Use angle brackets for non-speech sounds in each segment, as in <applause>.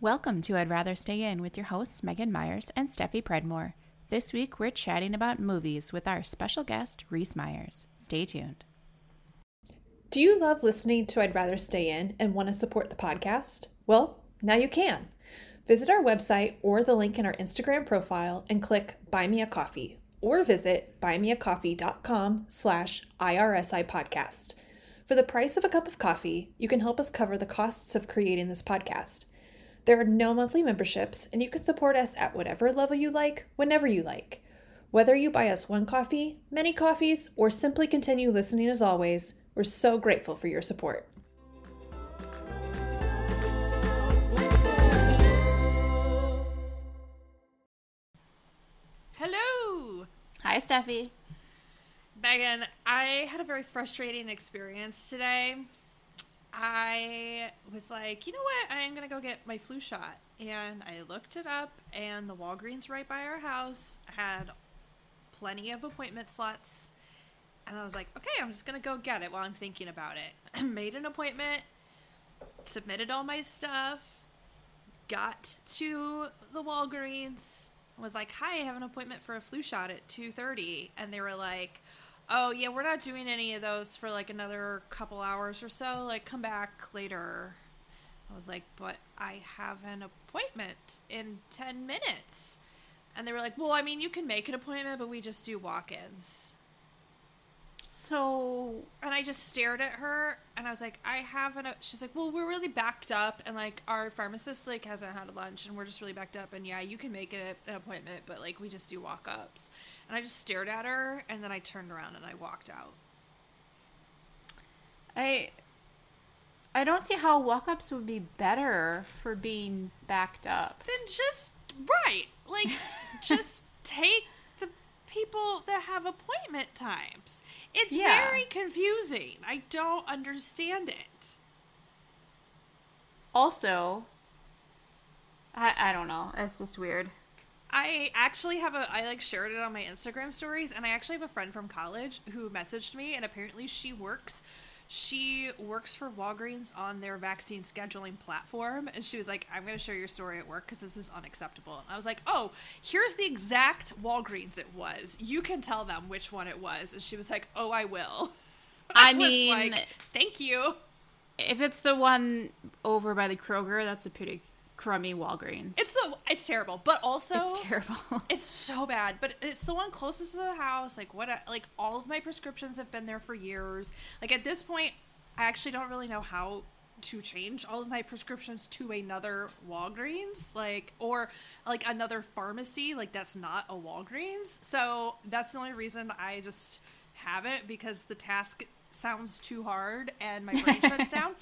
Welcome to I'd Rather Stay In with your hosts Megan Myers and Steffi Predmore. This week we're chatting about movies with our special guest Reese Myers. Stay tuned. Do you love listening to I'd Rather Stay In and want to support the podcast? Well, now you can. Visit our website or the link in our Instagram profile and click Buy Me a Coffee or visit buymeacoffee.com slash IRSI podcast. For the price of a cup of coffee, you can help us cover the costs of creating this podcast. There are no monthly memberships, and you can support us at whatever level you like, whenever you like. Whether you buy us one coffee, many coffees, or simply continue listening as always, we're so grateful for your support. Hello, Hi, Steffi. Megan. I had a very frustrating experience today. I was like, you know what? I'm going to go get my flu shot. And I looked it up, and the Walgreens right by our house had plenty of appointment slots. And I was like, okay, I'm just going to go get it while I'm thinking about it. <clears throat> Made an appointment, submitted all my stuff, got to the Walgreens, was like, hi, I have an appointment for a flu shot at 2.30. And they were like, oh yeah we're not doing any of those for like another couple hours or so. Like come back later. I was like but i have an appointment in 10 minutes. And they were like well i mean you can make an appointment but we just do walk-ins. So, and i just stared at her and i was like i have an she's like well we're really backed up and like our pharmacist like hasn't had lunch and we're just really backed up and yeah you can make it an appointment but like we just do walk-ups and i just stared at her and then i turned around and i walked out I I don't see how walk-ups would be better for being backed up. then just right like <laughs> just take the people that have appointment times it's Yeah. very confusing i don't understand it Also, I I don't know. It's just weird. I actually have a i like shared it on my instagram stories and i actually have a friend from college who messaged me and apparently she works she works for Walgreens on their vaccine scheduling platform, and she was like, "I'm going to share your story at work because this is unacceptable." And I was like, "Oh, here's the exact Walgreens it was. You can tell them which one it was." And she was like, "Oh, I will." <laughs> I was mean, like, "Thank you." if it's the one over by the Kroger, that's a pretty crummy Walgreens. It's the it's terrible, but also it's terrible. <laughs> It's so bad, but it's the one closest to the house. Like what? I- Like all of my prescriptions have been there for years. Like at this point, I actually don't really know how to change all of my prescriptions to another Walgreens, like or like another pharmacy. Like that's not a Walgreens. So that's the only reason I just have it because the task sounds too hard and my brain shuts <laughs> down.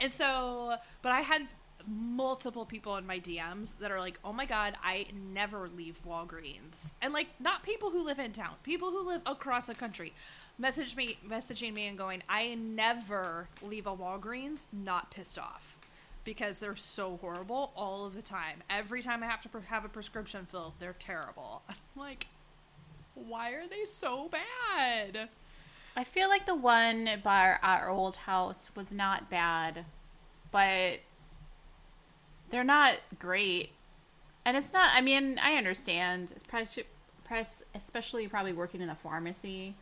And so, but I had multiple people in my DMs that are like, "Oh my god, I never leave Walgreens," and like not people who live in town, people who live across the country, message me, messaging me and going, "I never leave a Walgreens not pissed off." Because they're so horrible all of the time. Every time I have to have a prescription filled, they're terrible. <laughs> I'm like, why are they so bad? I feel like the one by our old house was not bad, but they're not great. And it's not, I mean, I understand, it's press- especially probably working in a pharmacy,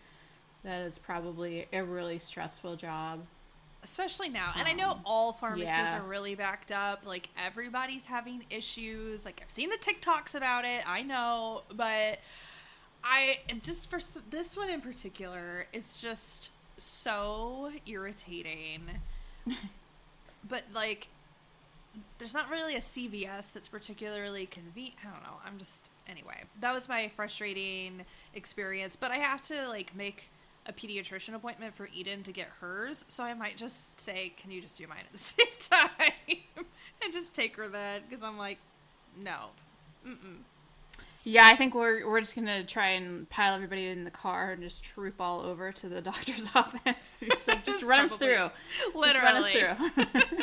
that is probably a really stressful job. especially now and i know um, all pharmacies yeah. are really backed up like everybody's having issues like i've seen the tiktoks about it i know but i just for this one in particular is just so irritating <laughs> but like there's not really a cvs that's particularly convenient i don't know i'm just anyway that was my frustrating experience but i have to like make a pediatrician appointment for Eden to get hers, so I might just say, "Can you just do mine at the <laughs> same time?" <laughs> and just take her then, because I'm like, no, Mm-mm. Yeah, I think we're we're just gonna try and pile everybody in the car and just troop all over to the <laughs> doctor's office. just, like, just run us Probably. through. literally. Just run us through.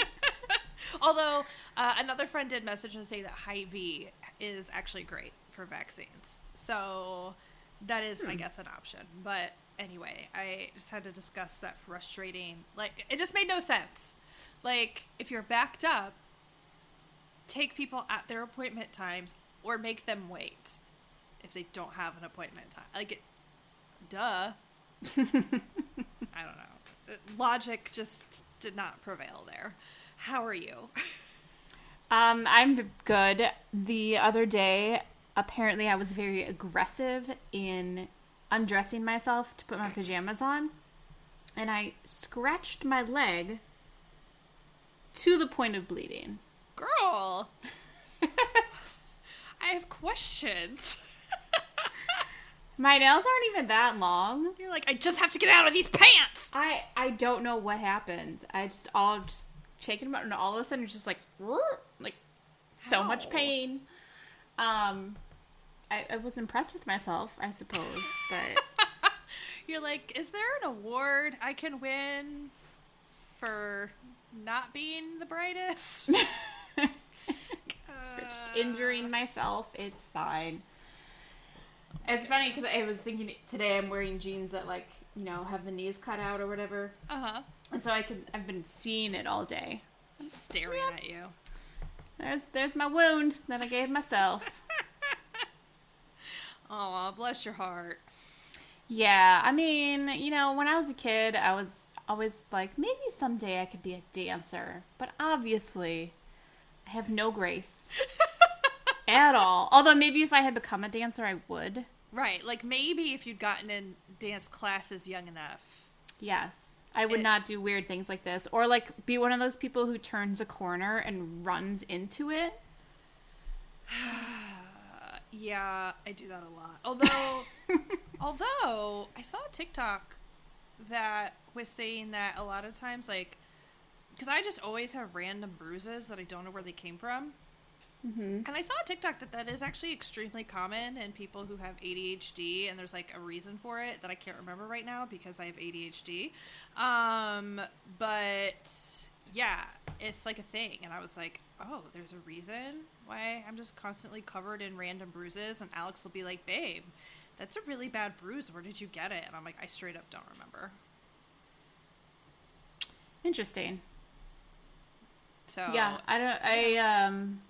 Although uh, another friend did message and say that Hy-Vee is actually great for vaccines, so that is, I guess, an option. But anyway, I just had to discuss that frustrating. Like, it just made no sense. Like, if you're backed up, take people at their appointment times or make them wait if they don't have an appointment time. Like, it, duh. <laughs> I don't know. Logic just did not prevail there. How are you? Um, I'm good. The other day, apparently, I was very aggressive in undressing myself to put my pajamas on, and I scratched my leg to the point of bleeding. Girl, <laughs> I have questions. <laughs> My nails aren't even that long. You're like, I just have to get out of these pants. I I don't know what happened. I just all just shaking them out, and all of a sudden it's just like like so much pain. Um, I, I was impressed with myself, I suppose, <laughs> but You're like, is there an award I can win for not being the brightest? <laughs> just Uh, injuring myself. It's fine. It's funny because I was thinking today I'm wearing jeans that like you know have the knees cut out or whatever, Uh huh. And so I can I've been seeing it all day. Staring at you. There's there's my wound that I gave myself. <laughs> Oh, bless your heart. Yeah, I mean, you know, when I was a kid, I was always like, maybe someday I could be a dancer. But obviously, I have no grace <laughs> at all. Although maybe if I had become a dancer, I would. Right. Like maybe if you'd gotten in dance classes young enough. Yes. I would It- not do weird things like this. Or like be one of those people who turns a corner and runs into it. <sighs> Yeah, I do that a lot. Although, <laughs> although I saw a TikTok that was saying that a lot of times, like, because I just always have random bruises that I don't know where they came from. Mm-hmm. And I saw a TikTok that that is actually extremely common in people who have ADHD, and there's like a reason for it that I can't remember right now because I have ADHD. Um, but yeah, it's like a thing, and I was like, oh, there's a reason why I'm just constantly covered in random bruises, and Alex will be like, babe, that's a really bad bruise. Where did you get it? And I'm like, I straight up don't remember. Interesting. So Yeah, I don't. I um.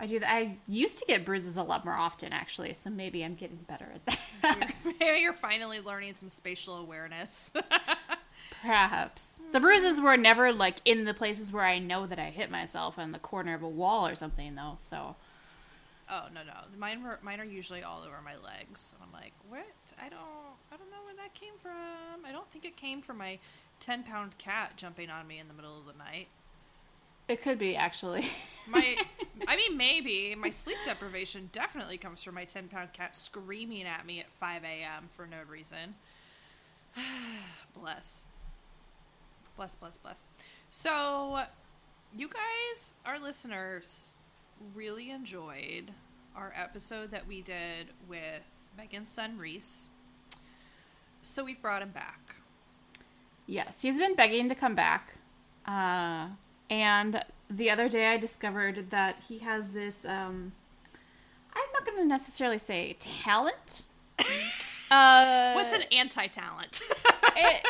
I do that. I used to get bruises a lot more often, actually. So maybe I'm getting better at that. <laughs> maybe you're finally learning some spatial awareness. <laughs> Perhaps the bruises were never like in the places where I know that I hit myself on the corner of a wall or something, though. So Oh no no, mine were mine are usually all over my legs. I'm like, what? I don't I don't know where that came from. I don't think it came from my ten pound cat jumping on me in the middle of the night. It could be actually. My, I <laughs> mean, maybe my sleep deprivation definitely comes from my ten pound cat screaming at me at five a.m. for no reason. <sighs> bless, bless, bless, bless. So, you guys, our listeners, really enjoyed our episode that we did with Megan's son Reese. So we've brought him back. yes, he's been begging to come back. Uh, and the other day I discovered that he has this. Um, I'm not going to necessarily say talent. <laughs> uh, What's an anti talent? it,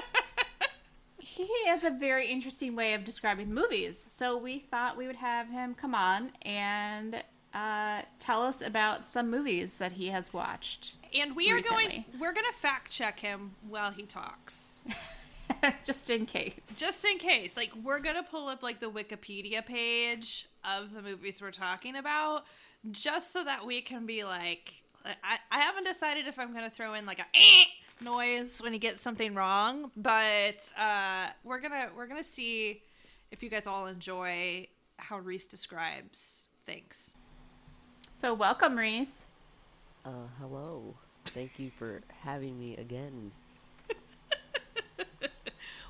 <laughs> he has a very interesting way of describing movies. So we thought we would have him come on and uh, tell us about some movies that he has watched. And we are going we're going to fact check him while he talks. <laughs> <laughs> Just in case. Just in case. Like we're going to pull up like the Wikipedia page of the movies we're talking about just so that we can be like I, I haven't decided if I'm going to throw in like a eh noise when he gets something wrong, but uh we're going to we're going to see if you guys all enjoy how Reese describes things. So welcome, Reese. Uh, hello. Thank you for having me again.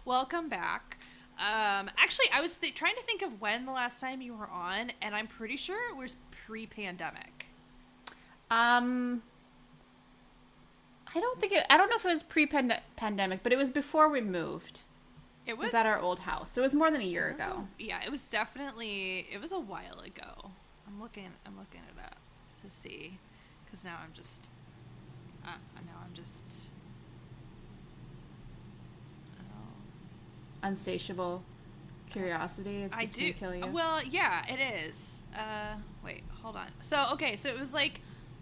Welcome back. Um, actually, I was th- trying to think of when the last time you were on, and I'm pretty sure it was pre-pandemic. Um, I don't think it, I don't know if it was pre-pandemic, but it was before we moved. It It was, was at our old house. So it was more than a year was a- ago. yeah, it was definitely. It was a while ago. I'm looking. I'm looking it up to see, because now I'm just. Uh, now I'm just. Unsatiable. curiosity is I do. kill you. Well, yeah, it is. Uh, wait, hold on. So okay, so it was like,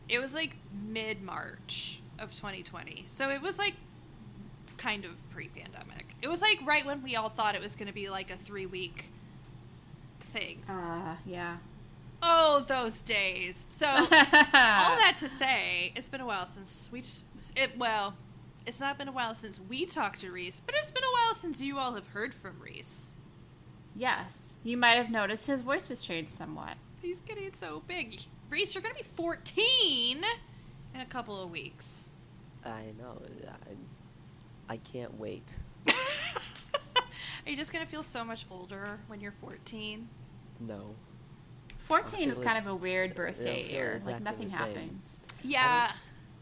it was like mid March of 2020. So it was like kind of pre-pandemic. It was like right when we all thought it was going to be like a three week thing. uh, yeah. Oh, those days. So <laughs> all that to say, it's been a while since we. It well, it's not been a while since we talked to Reese, but it's been a while since you all have heard from Reese. Yes, you might have noticed his voice has changed somewhat. He's getting so big. Reese, you're gonna be 14 in a couple of weeks. I know. I, I can't wait. <laughs> Are you just gonna feel so much older when you're 14? No. 14 is feel kind of a weird birthday year. exactly like nothing the same. happens. Yeah.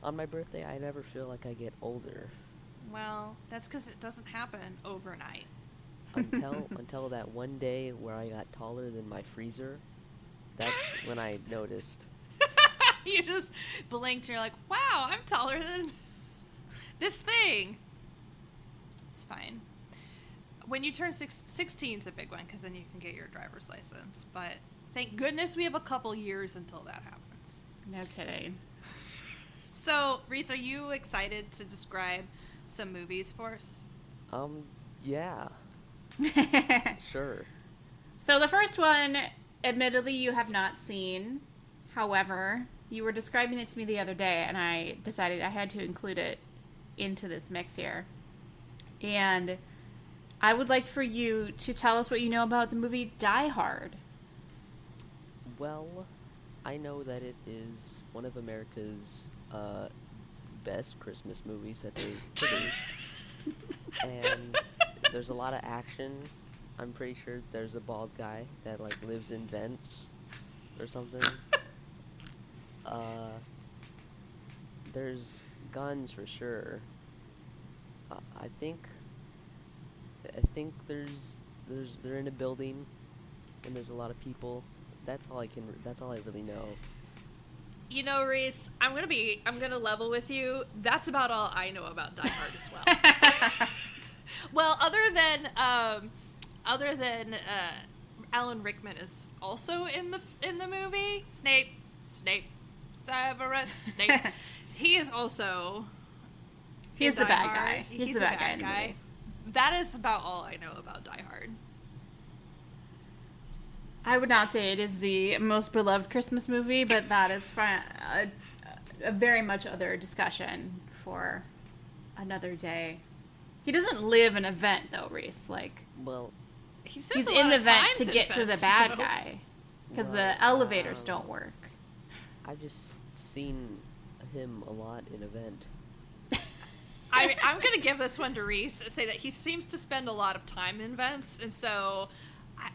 On my birthday, I never feel like I get older Well, that's because it doesn't happen overnight. until <laughs> until that one day where I got taller than my freezer. That's when I noticed. <laughs> you just blinked and you're like, wow, I'm taller than <laughs> this thing. It's fine. When you turn six, 16 is a big one because then you can get your driver's license. But thank goodness we have a couple years until that happens. No kidding. So, Reese, are you excited to describe some movies for us? Um, yeah, <laughs> sure. So the first one, admittedly, you have not seen. However, you were describing it to me the other day, and I decided I had to include it into this mix here. And I would like for you to tell us what you know about the movie Die Hard. Well, I know that it is one of America's uh, best Christmas movies that they've <laughs> produced. and there's a lot of action. I'm pretty sure there's a bald guy that like lives in vents or something. <laughs> uh, there's guns for sure. Uh, I think. I think there's there's they're in a building, and there's a lot of people. That's all I can. That's all I really know. You know, Reese, I'm gonna be, I'm gonna level with you. That's about all I know about Die Hard as well. <laughs> well, other than, um, other than uh, Alan Rickman is also in the in the movie. Snape, Snape, Severus Snape. <laughs> he is also. He's the bad Hard. guy. He's, the bad, guy. the movie. That is about all I know about Die Hard. I would not say it is the most beloved Christmas movie, but that is fr- a, a very much other discussion for another day. He doesn't live an event though, Reese. Like Well, He he's in the of event to in get to the bad though. guy because Well, the elevators um, don't work. I've just seen him a lot in event. I, I'm going to give this one to Reese and say that he seems to spend a lot of time in vents, and so I-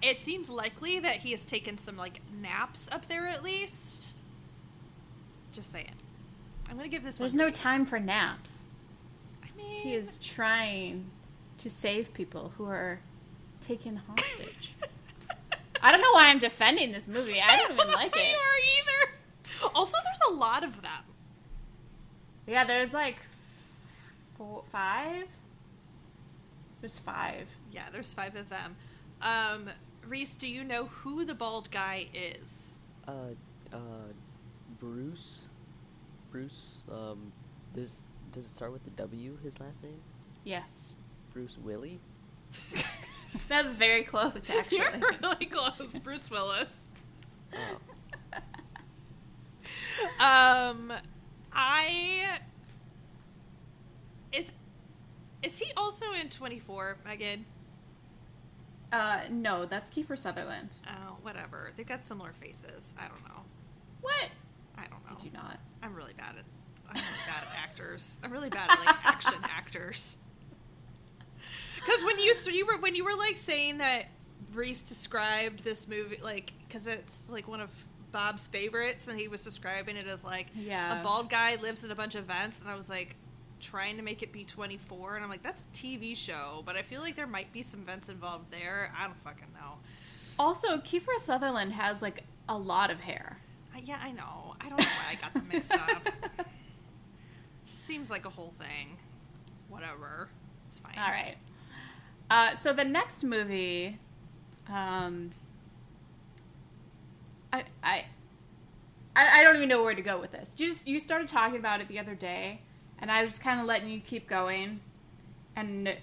it seems likely that he has taken some like naps up there at least. Just saying. I'm going to give this There's no time for naps. I mean, He is trying to save people who are taken hostage. <laughs> I don't know why I'm defending this movie. I don't even <laughs> like it. are either. Also, there's a lot of them. Yeah, there's like four, five. There's five. Yeah, there's five of them. Um, Reese, do you know who the bald guy is? Uh, uh, Bruce. Bruce. Um, does does it start with the W? His last name? Yes, Bruce Willie. <laughs> that's very close <laughs> actually. You're really close, Bruce Willis. Oh, Um, I is is he also in Twenty Four, Megan? Uh, no, that's Kiefer Sutherland. Oh, whatever. They've got similar faces. I don't know. What? I don't know. I do not. I'm really bad at I'm really bad at actors. I'm really bad at like <laughs> action actors. Because when you so you were when you were like saying that Reese described this movie like because it's like one of Bob's favorites and he was describing it as like Yeah. a bald guy lives in a bunch of vents and I was like trying to make it be 24 and I'm like that's a TV show but I feel like there might be some vents involved there. I don't fucking know. Also, Kiefer Sutherland has like a lot of hair. I, yeah, I know. I don't know why I got them mixed up. <laughs> Seems like a whole thing. Whatever. It's fine. All right. Uh, so the next movie Um, I, I, I I don't even know where to go with this. You just you started talking about it the other day, and I was just kind of letting you keep going, and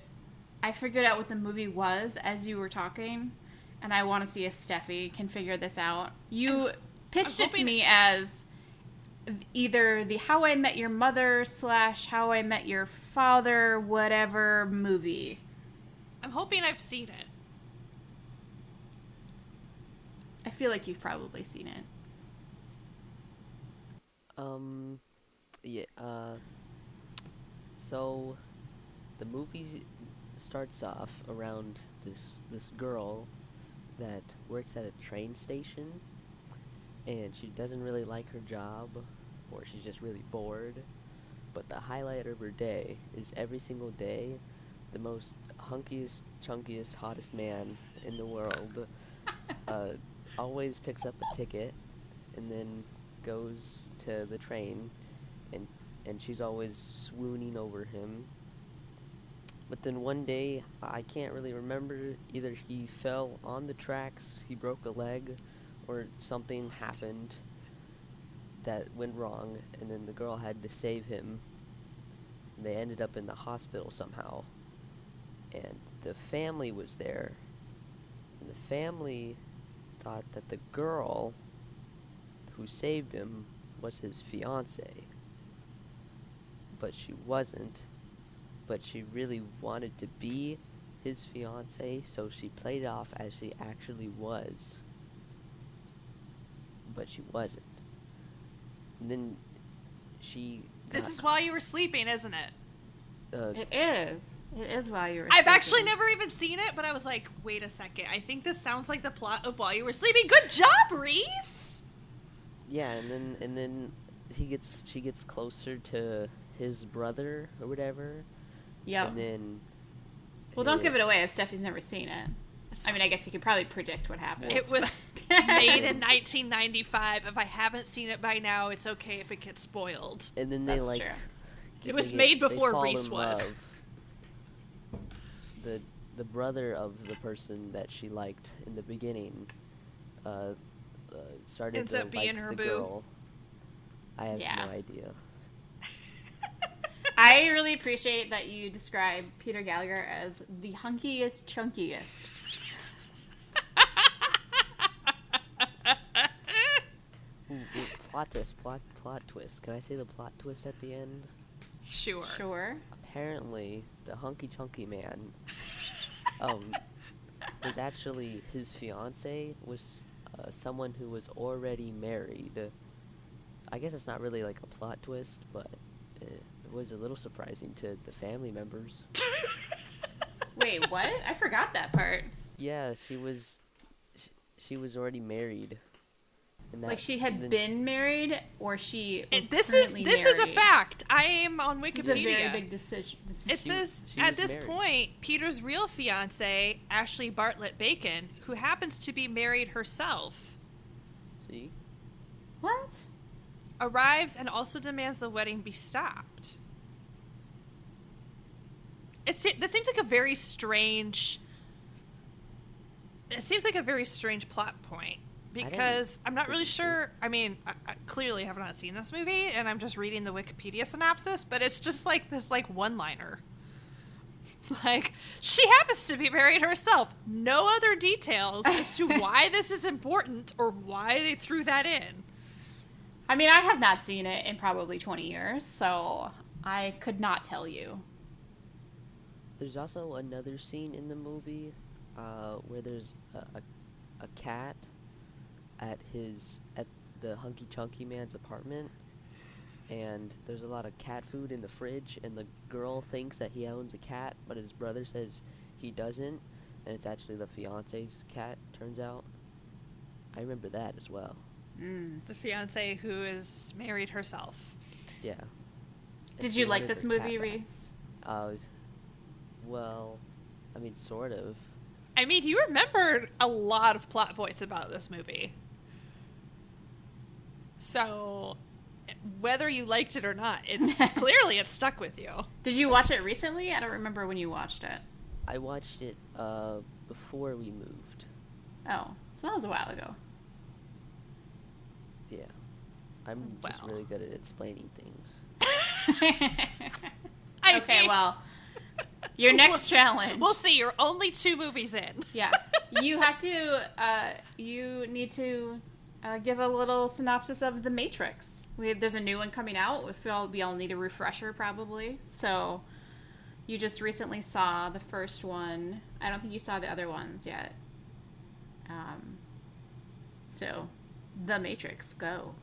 I figured out what the movie was as you were talking, and I want to see if Steffi can figure this out. You pitched I'm it to hoping- me as either the How I Met Your Mother slash How I Met Your Father whatever movie. I'm hoping I've seen it. I feel like you've probably seen it. Um, yeah. Uh, so the movie starts off around this this girl that works at a train station, and she doesn't really like her job, or she's just really bored. But the highlight of her day is every single day, the most hunkiest, chunkiest, hottest man in the world <laughs> uh, always picks up a ticket and then goes to the train and she's always swooning over him. But then one day i can't really remember either he fell on the tracks he broke a leg or something happened that went wrong and then the girl had to save him. They ended up in the hospital somehow. And the family was there. And the family thought that the girl who saved him was his fiance. But she wasn't. But she really wanted to be his fiance, so she played off as she actually was. But she wasn't. And then she. This got, is while you were sleeping, isn't it? uh, It is. It is while you were. I've actually never even seen it, but I was like, wait a second. I think this sounds like the plot of While You Were Sleeping. Good job, Reese! Yeah, and then and then he gets she gets closer to his brother or whatever. Yeah. And then Well, don't give it away if Steffi's never seen it. I mean, I guess you could probably predict what happens. It was <laughs> made in 1995. If I haven't seen it by now, it's okay if it gets spoiled. And then they That's like true. It was made they before Reese in was. The the brother of the person that she liked in the beginning uh, uh, started Ends to up being her the boo. girl. I have Yeah. no idea. I really appreciate that you describe Peter Gallagher as the hunkiest, chunkiest. Ooh, ooh, plot twist, plot plot twist. Can I say the plot twist at the end? Sure. Sure. Apparently, the hunky chunky man um, was actually his fiance was uh, someone who was already married. I guess it's not really like a plot twist, but it, it was a little surprising to the family members. <laughs> Wait, what? I forgot that part. Yeah, she was she, she was already married. And Like she had and then- been married, or she And was this is currently this is a fact. I am on wikipedia This Wikipedia. is a very big decision. decision. It says she at this married. point, Peter's real fiance, Ashley Bartlett Bacon, who happens to be married herself, See? what? Arrives and also demands the wedding be stopped. It se- that seems like a very strange. It seems like a very strange plot point because I'm not really sure. I mean, I, I clearly have not seen this movie, and I'm just reading the Wikipedia synopsis, but it's just like this like one-liner. <laughs> Like she happens to be married herself. No other details as to <laughs> why this is important or why they threw that in. I mean, I have not seen it in probably 20 years, so I could not tell you. There's also another scene in the movie uh, where there's a, a, a cat at his at the hunky chunky man's apartment, and there's a lot of cat food in the fridge, and the girl thinks that he owns a cat, but his brother says he doesn't, and it's actually the fiance's cat. Turns out, I remember that as well. Mm. the fiance who is married herself. Yeah. Did And you like this movie, cat back. Reese? Uh, well, I mean, sort of. I mean, you remembered a lot of plot points about this movie. So, whether you liked it or not, it's <laughs> clearly it stuck with you. Did you watch it recently? I don't remember when you watched it. I watched it uh, before we moved. Oh, so that was a while ago. Yeah. I'm just really good at explaining things. <laughs> Okay, mean, well, your <laughs> next challenge. We'll see. You're only two movies in. yeah, <laughs> you have to. Uh, you need to uh, give a little synopsis of the Matrix. We, there's a new one coming out. We feel we all need a refresher probably. So, you just recently saw the first one. I don't think you saw the other ones yet. Um, so, the Matrix, go.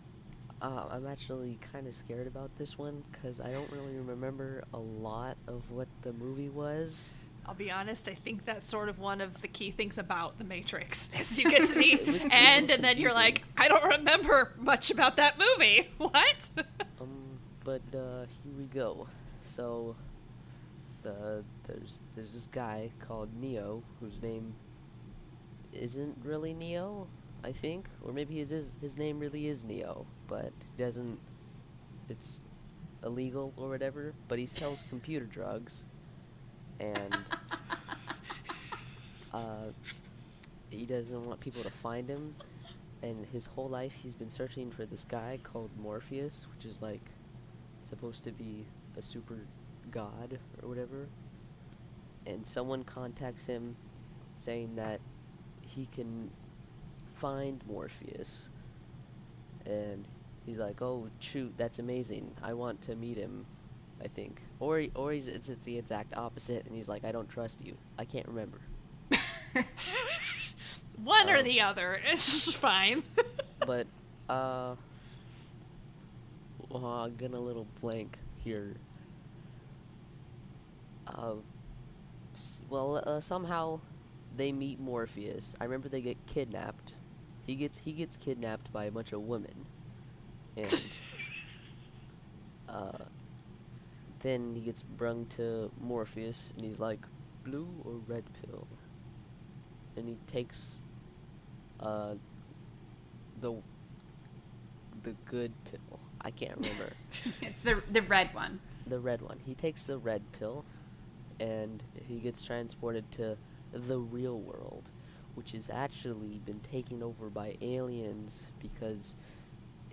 Uh, I'm actually kind of scared about this one because I don't really remember a lot of what the movie was. I'll be honest. I think that's sort of one of the key things about the Matrix <laughs> is you get to <laughs> the end, and then you're like. I don't remember much about that movie. <laughs> What? Um, but uh, here we go. So, the there's there's this guy called Neo whose name isn't really Neo, I think, or maybe his his name really is Neo, but he doesn't. It's illegal or whatever. But he sells <laughs> computer drugs, and <laughs> uh, he doesn't want people to find him. And his whole life, he's been searching for this guy called Morpheus, which is like supposed to be a super god or whatever. And someone contacts him saying that he can find Morpheus. And he's like, "Oh, shoot, that's amazing. I want to meet him." I think, or he, or he's it's, it's the exact opposite, and he's like, "I don't trust you. I can't remember." <laughs> one or Oh. the other. <laughs> It's fine. <laughs> but uh well, I'm getting a little blank here. Uh, s- well, uh, somehow they meet Morpheus. I remember they get kidnapped. He gets he gets kidnapped by a bunch of women, and <laughs> uh, then he gets brung to Morpheus, and he's like, "Blue or red pill?" And he takes uh, the the good pill. I can't remember <laughs> It's the the red one. the red one. He takes the red pill, and he gets transported to the real world, which has actually been taken over by aliens because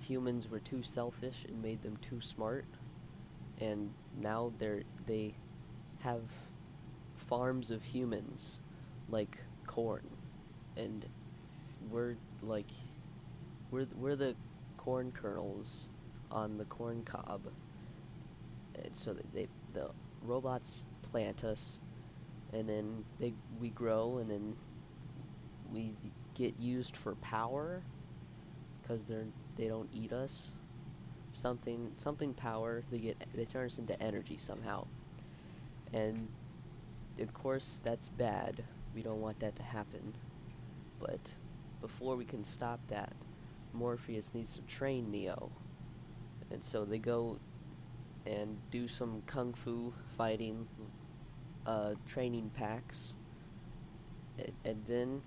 humans were too selfish and made them too smart, and now they're they have farms of humans like corn, and we're like we're we're the corn kernels on the corn cob. And so they the robots plant us, and then they we grow, and then we get used for power because they're they don't eat us. Something something power they get they turn us into energy somehow, and of course that's bad. We don't want that to happen, but before we can stop that, Morpheus needs to train Neo. And so they go and do some kung fu fighting uh, training packs. And, and then,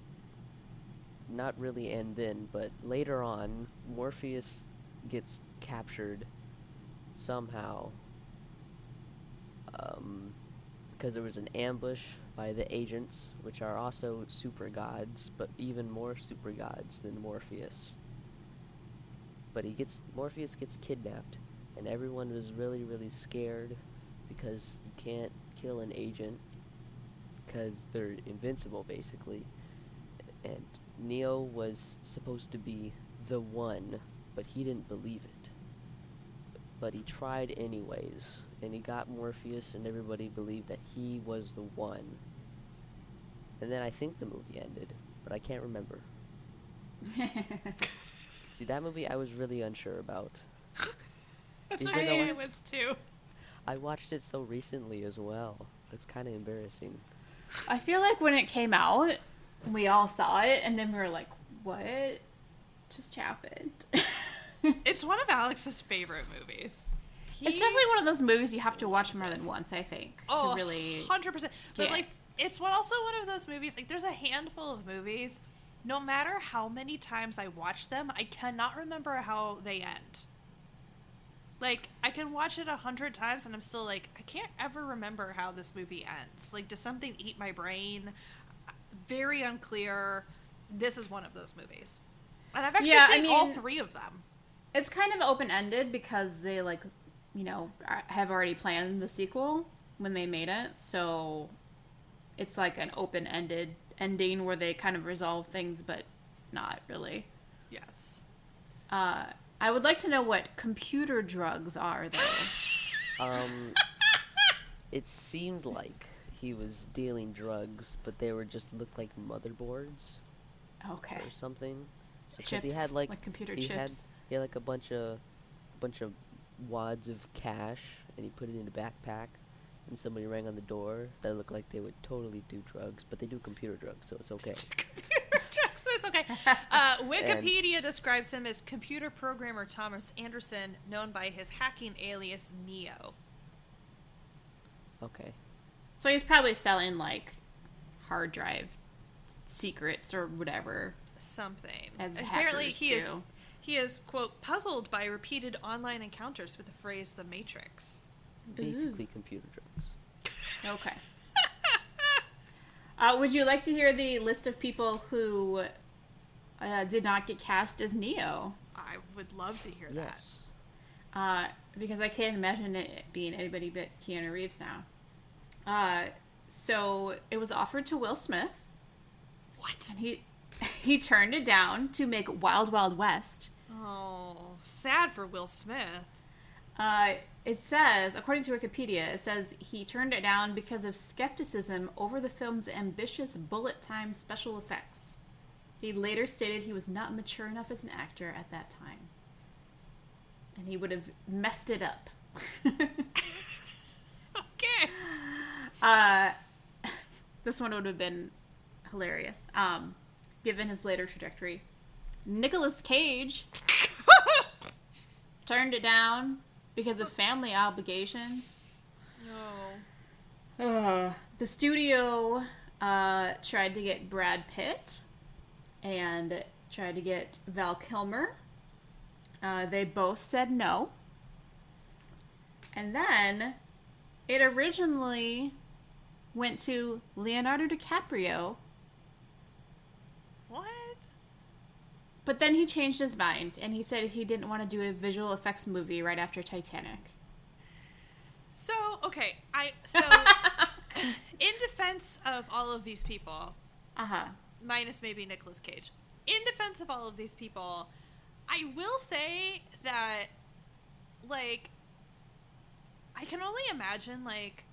not really and then, but later on, Morpheus gets captured somehow. Um, because there was an ambush by the agents, which are also super gods, but even more super gods than Morpheus. But he gets Morpheus gets kidnapped, and everyone was really really scared because you can't kill an agent because they're invincible basically. And Neo was supposed to be the one, but he didn't believe it. But he tried anyways, and he got Morpheus, and everybody believed that he was the one. And then I think the movie ended, but I can't remember. <laughs> See, that movie I was really unsure about. That's Even what I I- was too. I watched it so recently as well. It's kind of embarrassing. I feel like when it came out, we all saw it, and then we were like, "What just happened?" <laughs> It's one of Alex's favorite movies. He- It's definitely one of those movies you have to watch more than once. I think oh, to really. hundred percent. But Yeah. like, it's one also one of those movies. Like, there's a handful of movies. No matter how many times I watch them, I cannot remember how they end. Like, I can watch it a hundred times, and I'm still like, I can't ever remember how this movie ends. Like, does something eat my brain? Very unclear. this is one of those movies. And I've actually Yeah, I seen all three of them. It's kind of open ended because they like, you know, have already planned the sequel when they made it. So it's like an open ended ending where they kind of resolve things, but not really. Yes. Uh, I would like to know what computer drugs are, though. <laughs> Um, it seemed like he was dealing drugs, but they were just looked like motherboards okay. or something. So because Chips, he had like, like computer he had he had like a bunch of bunch of wads of cash, and he put it in a backpack. And somebody rang on the door. That looked like they would totally do drugs, but they do computer drugs, so it's <laughs> okay. Computer drugs, so it's okay. <laughs> Uh, Wikipedia describes him as computer programmer Thomas Anderson, known by his hacking alias Neo. Okay. So he's probably selling like hard drive secrets or whatever. Something. As Apparently, hackers he is he is quote puzzled by repeated online encounters with the phrase "the Matrix." Basically, computer drugs. <laughs> Okay. uh, would you like to hear the list of people who uh, did not get cast as Neo? I would love to hear Yes. Uh, because I can't imagine it being anybody but Keanu Reeves now. Uh, so it was offered to Will Smith. What? And he <laughs> he turned it down to make Wild Wild West. Oh, sad for Will Smith. Uh, it says, according to Wikipedia, it says he turned it down because of skepticism over the film's ambitious bullet time special effects. He later stated he was not mature enough as an actor at that time. And he would have messed it up. <laughs> <laughs> Okay. Uh, <laughs> this one would have been hilarious, um, given his later trajectory. Nicolas Cage <laughs> turned it down because of family obligations. No. Uh, the studio uh, tried to get Brad Pitt and tried to get Val Kilmer. Uh, they both said no. And then it originally went to Leonardo DiCaprio, What? but then he changed his mind and he said he didn't want to do a visual effects movie right after Titanic. So okay, I so <laughs> in defense of all of these people, Uh huh. minus maybe Nicolas Cage. In defense of all of these people, I will say that like I can only imagine like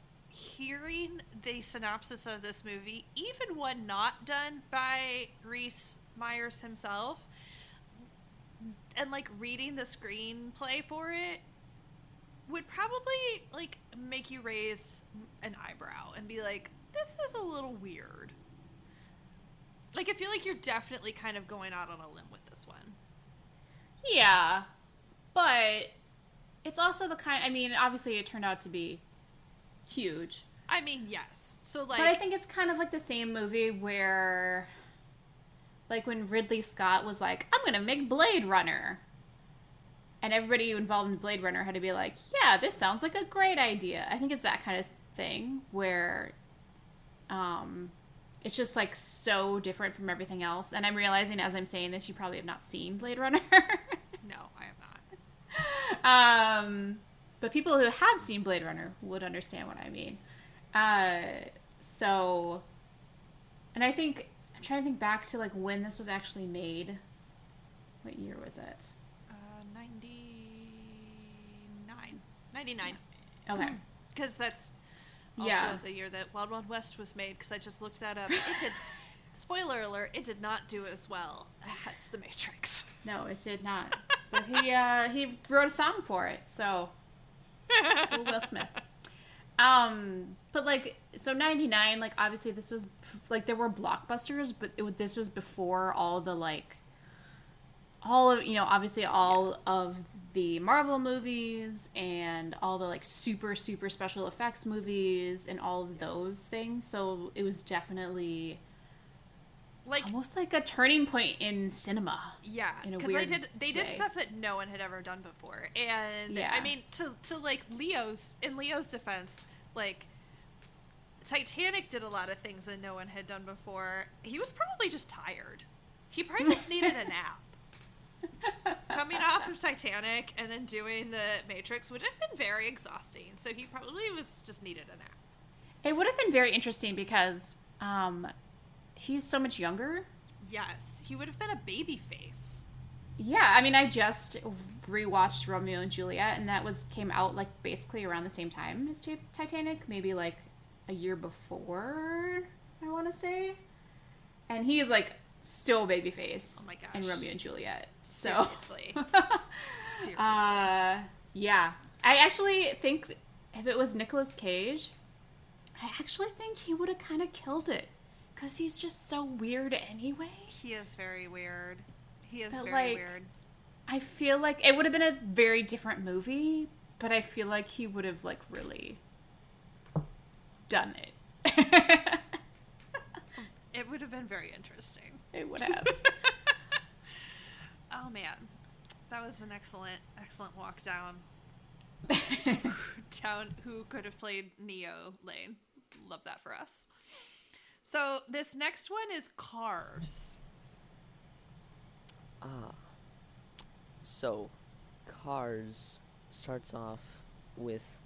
hearing the synopsis of this movie, even one not done by Reese Myers himself, and like reading the screenplay for it would probably like make you raise an eyebrow and be like, "This is a little weird." Like, I feel like you're definitely kind of going out on a limb with this one. Yeah, but it's also the kind. I mean, obviously, it turned out to be huge. I mean, yes. So like, but I think it's kind of like the same movie where, like, when Ridley Scott was like, "I'm gonna make Blade Runner," and everybody involved in Blade Runner had to be like, "Yeah, this sounds like a great idea." I think it's that kind of thing where, um, it's just like so different from everything else. And I'm realizing as I'm saying this, you probably have not seen Blade Runner. <laughs> no, I have not. Um, but people who have seen Blade Runner would understand what I mean. Uh, so, and I think I'm trying to think back to like when this was actually made. What year was it? Uh, 99. 99. Okay. <clears throat> Because that's also Yeah. the year that Wild Wild West was made, because I just looked that up. It did, <laughs> spoiler alert, it did not do as well as The Matrix. No, it did not. <laughs> But he uh, he wrote a song for it, so Will Smith. Um, but like so '99, like obviously this was like there were blockbusters, but it this was before all the like all of you know obviously all Yes. of the Marvel movies and all the like super super special effects movies and all of those things. So it was definitely Like, almost like a turning point in cinema. yeah, because they did they did way. stuff that no one had ever done before, and Yeah. I mean to to like Leo's in Leo's defense, like Titanic did a lot of things that no one had done before. He was probably just tired. He probably just needed a nap. <laughs> Coming off of Titanic and then doing the Matrix would have been very exhausting. So he probably was just needed a nap. It would have been very interesting because um, he's so much younger. Yes, he would have been a baby face. Yeah, I mean, I just rewatched Romeo and Juliet, and that was came out like basically around the same time as Ti- Titanic, maybe like a year before. I want to say, and he is like so babyface Oh my in gosh. Romeo and Juliet. So, Seriously. Seriously. <laughs> uh, yeah, I actually think if it was Nicolas Cage, I actually think he would have kind of killed it because he's just so weird anyway. he is very weird. He is But, very like, weird. I feel like it would have been a very different movie, but I feel like he would have like really done it. <laughs> It would have been very interesting. it would have. <laughs> Oh man, that was an excellent, excellent walk down. <laughs> down who could have played Neo Lane. Love that for us. So this next one is Cars. Ah. So, Cars starts off with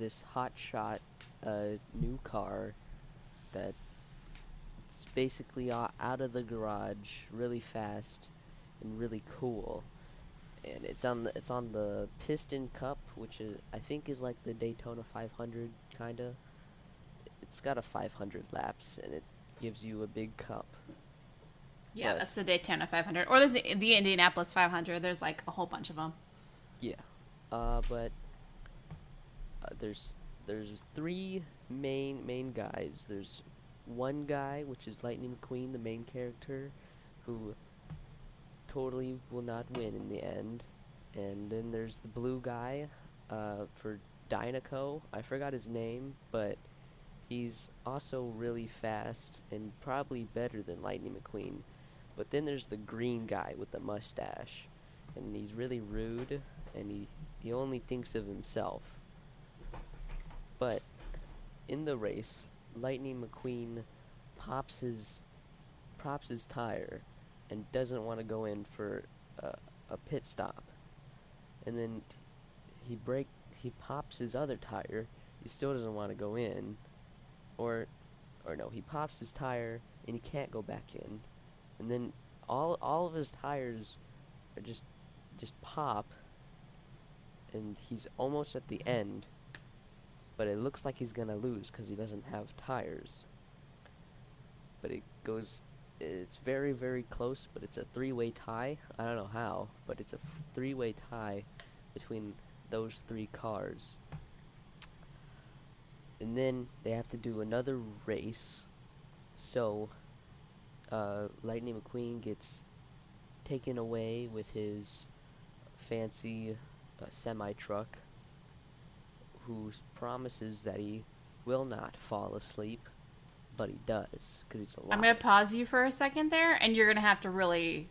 this hot shot, uh, new car that it's basically out of the garage really fast and really cool. And it's on the it's on the Piston Cup, which is I think is like the Daytona 500 kinda. It's got a 500 laps and it gives you a big cup. yeah, But- that's the Daytona 500, or there's the, the Indianapolis 500. There's like a whole bunch of them. Yeah, uh, but uh, there's there's three main main guys. There's one guy, which is Lightning McQueen, the main character, who totally will not win in the end. And then there's the blue guy uh, for Dinoco. I forgot his name, but he's also really fast and probably better than Lightning McQueen. But then there's the green guy with the mustache, and he's really rude, and he he only thinks of himself. But in the race, Lightning McQueen pops his props his tire and doesn't want to go in for a, a pit stop. And then he break he pops his other tire. He still doesn't want to go in. Or or no, he pops his tire and he can't go back in. And then all all of his tires are just just pop and he's almost at the end. But it looks like he's gonna lose because he doesn't have tires. But it goes, it's very, very close, but it's a three way tie. I don't know how, but it's a f- three way tie between those three cars. And then they have to do another race. So, uh, Lightning McQueen gets taken away with his fancy uh, semi truck, who promises that he will not fall asleep, but he does because he's alive. I'm gonna pause you for a second there, and you're gonna have to really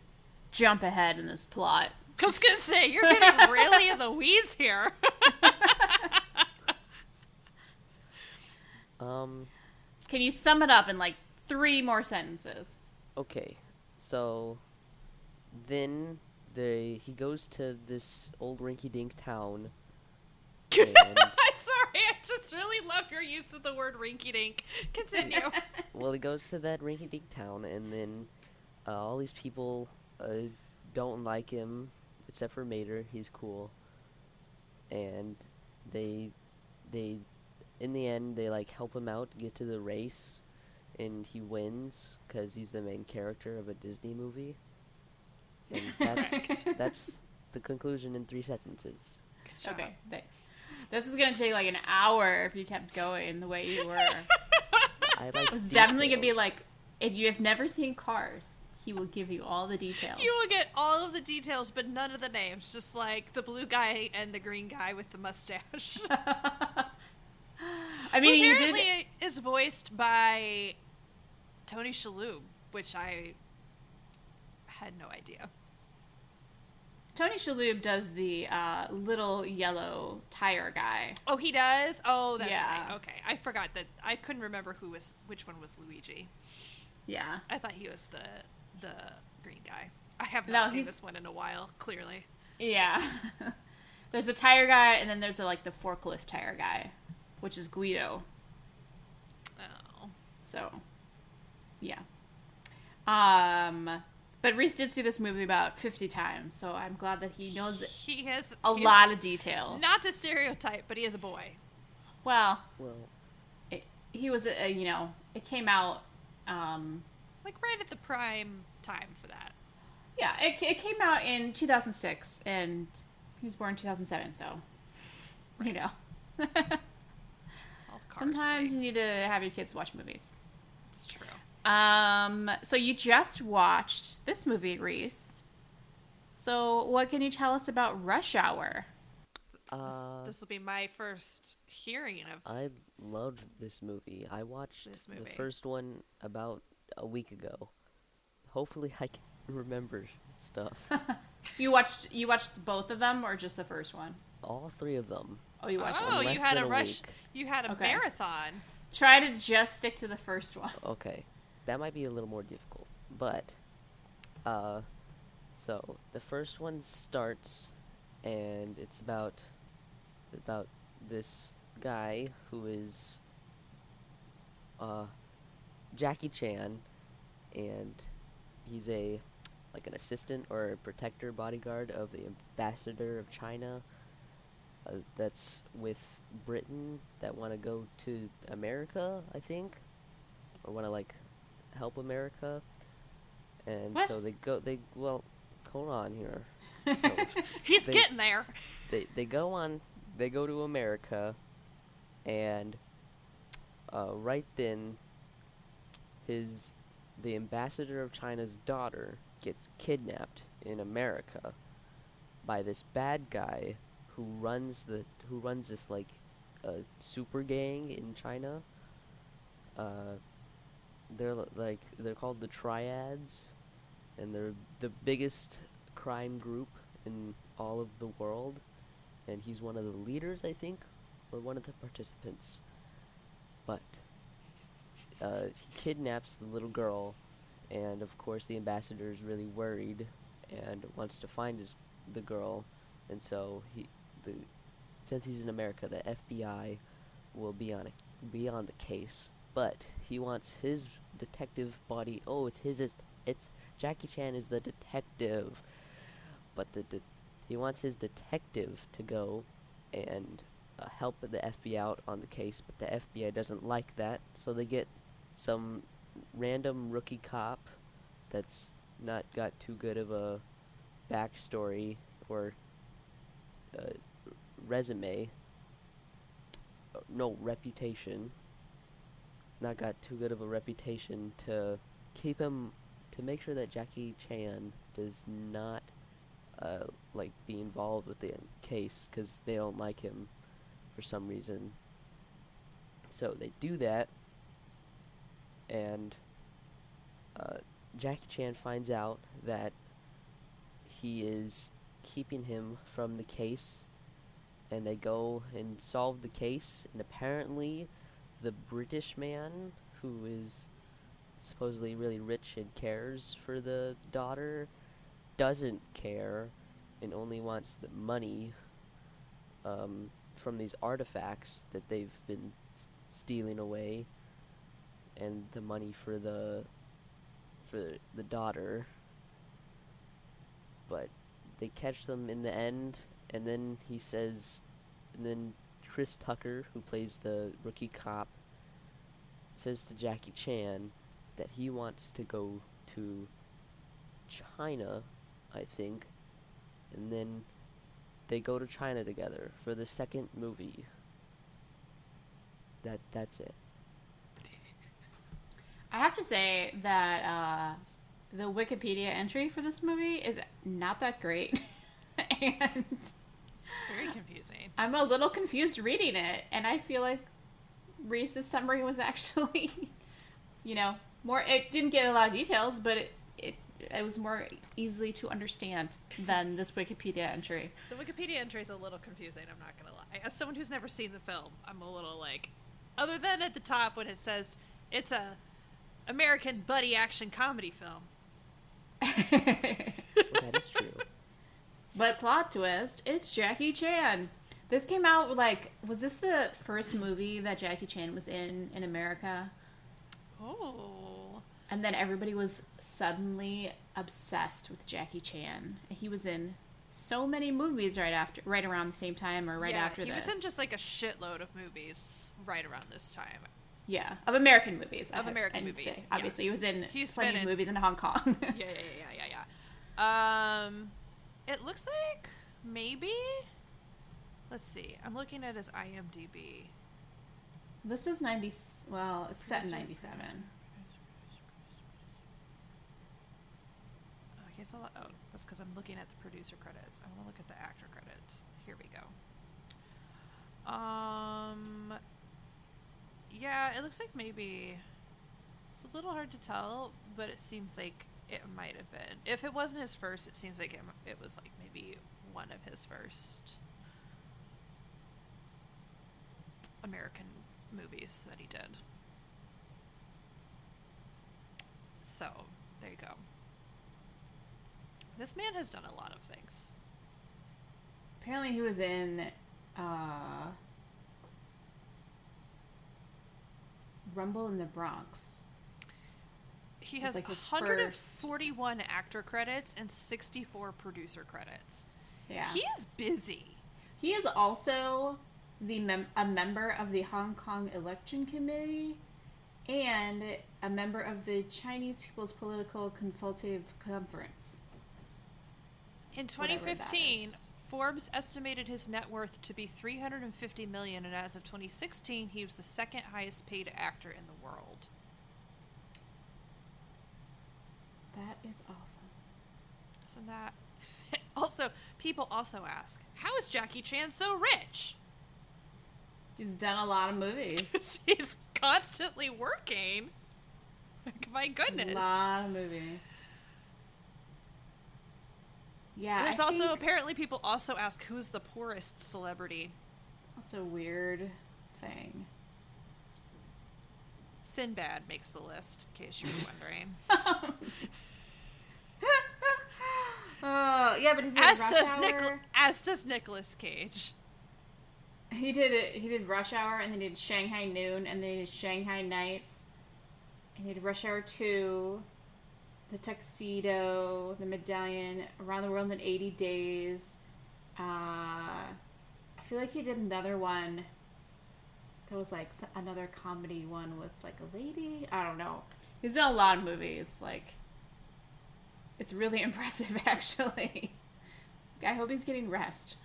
jump ahead in this plot. I was gonna say you're getting really in the weeds here. <laughs> Um. Can you sum it up in like three more sentences? Okay. So, then they he goes to this old rinky-dink town. and <laughs> I'm sorry, I just really love your use of the word rinky dink. Continue. <laughs> well, he goes to that rinky-dink town, and then uh, all these people uh, don't like him, except for Mater. He's cool, and they they in the end they like help him out get to the race, and he wins because he's the main character of a Disney movie, and <laughs> that's that's the conclusion in three sentences. job. Okay, thanks. This is gonna take like an hour if you kept going the way you were. <laughs> I like. It was definitely gonna be like, if you have never seen Cars, he will give you all the details. You will get all of the details, but none of the names. Just like the blue guy and the green guy with the mustache. <laughs> I mean, you apparently did. is voiced by Tony Shalhoub, which I had no idea. Tony Shalhoub does the uh, little yellow tire guy. Oh, he does. Oh, that's Yeah. right. Okay, I forgot that. I couldn't remember who was which one was Luigi. Yeah. I thought he was the the green guy. I have No, not seen he's- this one in a while. Clearly, Yeah. <laughs> there's the tire guy, and then there's the, like the forklift tire guy, which is Guido. oh, So, yeah. Um, but Reese did see this movie about 50 times, so I'm glad that he knows he has a he lot is- of details. Not to stereotype, but he is a boy. well, Well, it, he was, a, you know, it came out. Um, Like right at the prime time for that. yeah, it, it came out in 2006, and he was born in 2007, so, you know. <laughs> All car Sometimes you need to have your kids watch movies. It's true. Um, so you just watched this movie, Reese. So what can you tell us about Rush Hour? uh, this will be my first hearing of. I loved this movie. I watched This the first one about a week ago. Hopefully, I can <laughs> remember stuff. <laughs> You watched you watched both of them or just the first one? All three of them. Oh, you watched. oh, them. you had than a a rush. week. You had a Okay. marathon. Try to just stick to the first one. <laughs> Okay, that might be a little more difficult, but uh, so the first one starts, and it's about about this guy who is uh Jackie Chan, and he's a like an assistant or a protector bodyguard of the ambassador of China. Uh, that's with Britain that want to go to America, I think, or want to like help America, and What? so they go. They well, hold on here. So <laughs> He's They- getting there. they they go on. They go to America, and uh, right then, his the ambassador of China's daughter gets kidnapped in America by this bad guy who runs the who runs this like uh, super gang in China. Uh, they're like they're called the Triads, and they're the biggest crime group in all of the world. And he's one of the leaders, I think, or one of the participants. But uh, he kidnaps the little girl, and of course the ambassador is really worried and wants to find his the girl, and so he the since he's in America, the FBI will be on a be on the case. But he wants his detective body. Oh, it's his. It's, it's Jackie Chan is the detective, but the de- he wants his detective to go and uh, help the FBI out on the case. But the FBI doesn't like that, so they get some random rookie cop that's not got too good of a backstory or uh, resume. No reputation. Not got too good of a reputation to keep him to make sure that Jackie Chan does not uh, like be involved with the case because they don't like him for some reason. So they do that, and uh, Jackie Chan finds out that he is keeping him from the case, and they go and solve the case. And apparently, the British man who is supposedly really rich and cares for the daughter doesn't care and only wants the money um, from these artifacts that they've been s- stealing away and the money for the for the daughter but they catch them in the end and then he says and then Chris Tucker who plays the rookie cop says to Jackie Chan that he wants to go to China I think. And then they go to China together for the second movie. That that's it. <laughs> I have to say that uh, the Wikipedia entry for this movie is not that great, <laughs> and It's very confusing. I'm a little confused reading it. And I feel like Reese's summary was <laughs> actually, you know, more. It didn't get a lot of details, but it it, it was more easily to understand than this Wikipedia entry. The Wikipedia entry is a little confusing. I'm not gonna lie. As someone who's never seen the film, I'm a little like, other than at the top when it says it's a American buddy action comedy film. <laughs> Well, that is true. But plot twist, it's Jackie Chan. This came out like was this the first movie that Jackie Chan was in in America? Oh. And then everybody was suddenly obsessed with Jackie Chan. He was in so many movies right after right around the same time or right yeah, after he this. was in just like a shitload of movies right around this time. yeah, of American movies. Of have- American I movies, say. Obviously, yes. he was in He's plenty of in- movies in Hong Kong. <laughs> yeah, yeah, yeah, yeah, yeah. Um, it looks like maybe. Let's see. I'm looking at his IMDb. this is 90 well, it's set in Producer. 97. Okay, so oh, that's because I'm looking at the producer credits. I want to look at the actor credits. Here we go. Um, yeah, it looks like maybe it's a little hard to tell, but it seems like it might have been. If it wasn't his first, it seems like it, it was like maybe one of his first American movies that he did. So, there you go. This man has done a lot of things. Apparently, he was in uh, Rumble in the Bronx. He has like his 141 actor credits and 64 producer credits. Yeah, He is busy. he is also the mem- a member of the Hong Kong Election Committee and a member of the Chinese People's Political Consultative Conference. In 2015. Forbes estimated his net worth to be 350 million and as of 2016, he was the second highest paid actor in the world. That is awesome. Isn't that? <laughs> also, people also ask, how is Jackie Chan so rich? He's done a lot of movies. <laughs> He's constantly working. My goodness. A lot of movies. Yeah, There's I also think apparently people also ask who's the poorest celebrity. that's a weird thing. Sinbad makes the list, in case you were wondering. <laughs> Oh yeah, but he did as Rush does Hour. Nichol- as does Nicolas Cage. He did it. He did Rush Hour, and then he did Shanghai Noon, and then he did Shanghai Nights. And he did Rush Hour Two, The Tuxedo, The Medallion, Around the World in Eighty Days. Uh, I feel like he did another one. That was like another comedy one with like a lady. I don't know. He's done a lot of movies. Like, it's really <laughs> impressive, actually. I hope he's getting rest.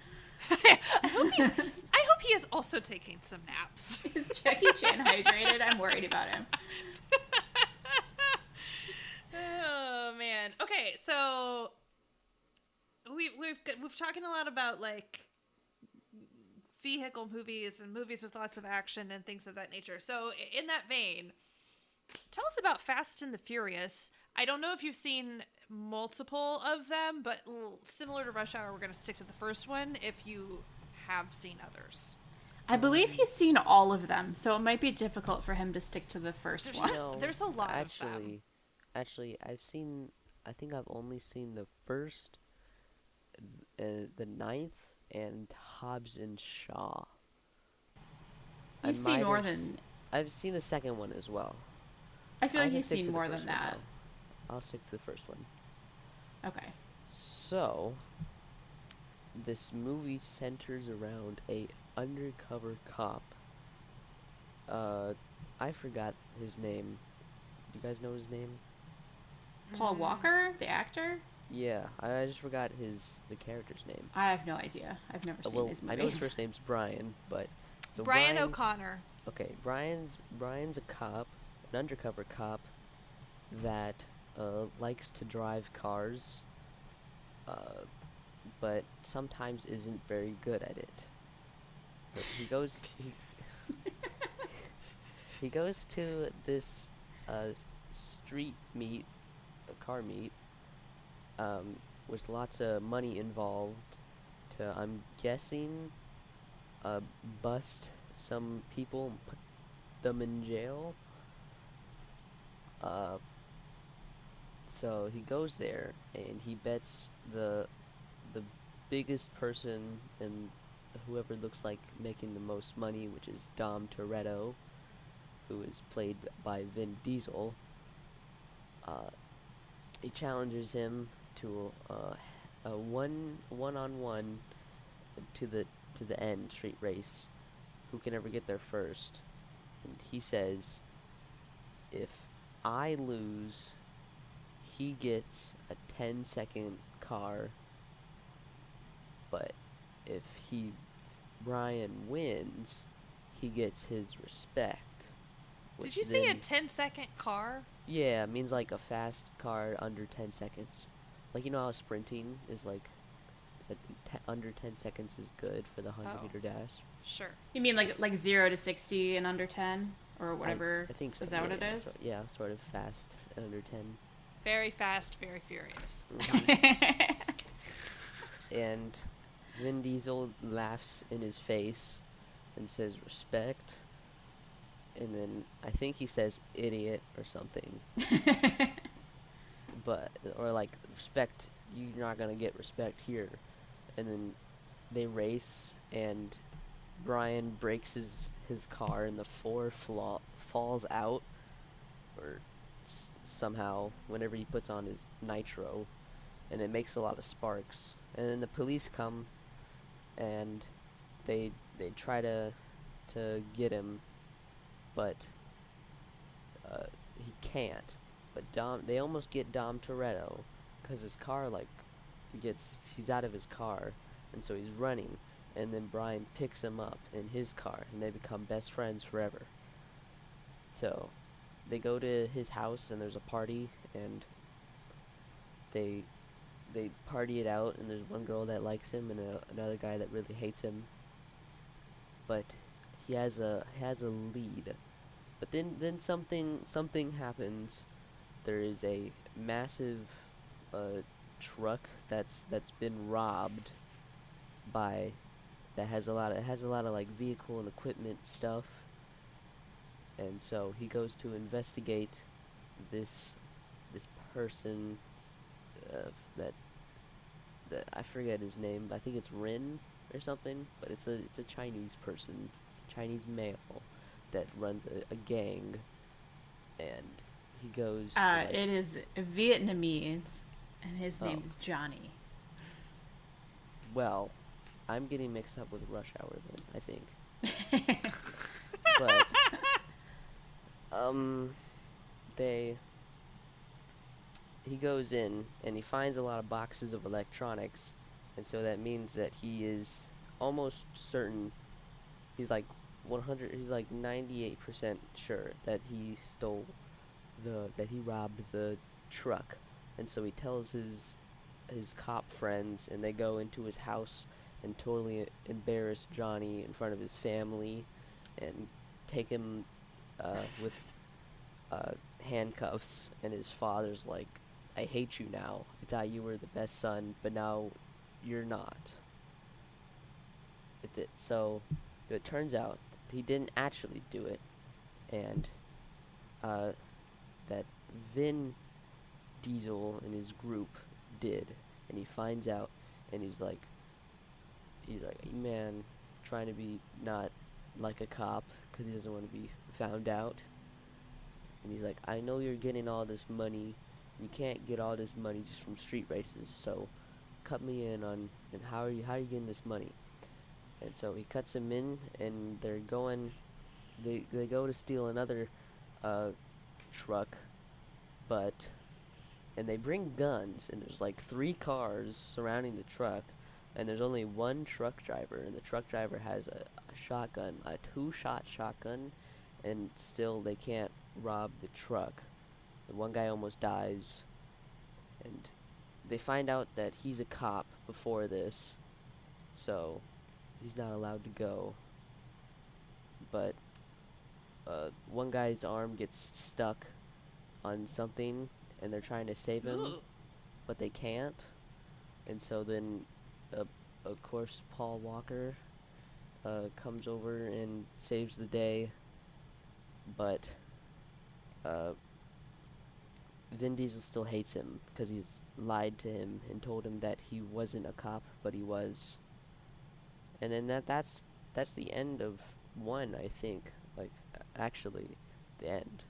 I hope he's. I hope he is also taking some naps. <laughs> Is Jackie Chan hydrated? I'm worried about him. oh man. Okay, so we we've we've talking a lot about like vehicle movies and movies with lots of action and things of that nature. So in that vein, tell us about Fast and the Furious. I don't know if you've seen multiple of them, but similar to Rush Hour, we're going to stick to the first one if you have seen others. I believe he's seen all of them, so it might be difficult for him to stick to the first There's one. a- there's a lot of actually, them. Actually, I've seen. I think I've only seen the first, uh, the ninth, and Hobbs and Shaw. I You've seen more than. I've seen the second one as well. I feel like can you've seen more than that. though. I'll stick to the first one. Okay. So, this movie centers around a undercover cop. Uh, I forgot his name. Do you guys know his name? Paul Walker, the actor? Yeah, I I just forgot his the character's name. I have no idea. I've never Uh, seen well, his I movies. know his first name's Brian, but so Brian O'Conner. Okay, Brian's Brian's a cop, an undercover cop that uh, likes to drive cars, uh, but sometimes isn't very good at it. But he goes he, <laughs> he goes to this uh, street meet, a car meet, um, with lots of money involved. To I'm guessing, uh, bust some people and put them in jail. Uh, so he goes there and he bets the the biggest person and whoever looks like making the most money, which is Dom Toretto, who is played by Vin Diesel. Uh, he challenges him to uh, a one one on one to the to the end street race. Who can ever get there first? And he says, if I lose, he gets a 10 second car. But if he Brian wins, he gets his respect. Did which you say a then- 10 second car? yeah, it means like a fast car under 10 seconds. Like, you know how sprinting is like a under 10 seconds is good for the 100 Oh. meter dash? Sure. You mean like like zero to sixty and under ten or whatever? I, think so. Is that what yeah, it yeah, is? so- yeah, sort of fast and under 10. Very fast, very furious. Mm-hmm. And Vin Diesel laughs in his face and says respect. And then I think he says idiot or something. <laughs> but or like respect you're not gonna get respect here and then they race and brian breaks his his car and the floor flaw, falls out or s- somehow whenever he puts on his nitro and it makes a lot of sparks. And then the police come and they they try to to get him but uh, he can't. But Dom, they almost get Dom Toretto, because his car like gets he's out of his car, and so he's running, and then Brian picks him up in his car, and they become best friends forever. So, they go to his house, and there's a party, and they they party it out, and there's one girl that likes him, and a, another guy that really hates him. But he has a has a lead. But then then something something happens there is a massive uh, truck that's that's been robbed by that has a lot of it has a lot of like vehicle and equipment stuff and so he goes to investigate this this person uh, that that I forget his name but I think it's Rin or something but it's a it's a Chinese person Chinese male that runs a, a gang and he goes Uh, like- it is Vietnamese, and his name Oh. is Johnny. Well, I'm getting mixed up with Rush Hour then, I think. <laughs> but um they he goes in and he finds a lot of boxes of electronics and so that means that he is almost certain he's like 100 he's like 98% sure that he stole the that he robbed the truck and so he tells his his cop friends and they go into his house and totally embarrass Johnny in front of his family and take him uh, with uh, handcuffs and his father's like I hate you now. I thought you were the best son, but now you're not. It, so it turns out he didn't actually do it and uh, that Vin Diesel and his group did, and he finds out, and he's like, he's like, a man, trying to be not like a cop because he doesn't want to be found out. And he's like, I know you're getting all this money. You can't get all this money just from street races. So, cut me in on and how are you how are you getting this money? And so he cuts him in, and they're going. They they go to steal another uh, truck, but and they bring guns and there's like three cars surrounding the truck and there's only one truck driver and the truck driver has a, a shotgun a two shot shotgun and still they can't rob the truck The one guy almost dies and they find out that he's a cop before this so he's not allowed to go but uh, one guy's arm gets stuck on something and they're trying to save him, <gasps> but they can't. And so then, uh, of course, Paul Walker uh, comes over and saves the day. But uh, Vin Diesel still hates him because he's lied to him and told him that he wasn't a cop, but he was. And then that that's that's the end of one, I think. Like actually, the end.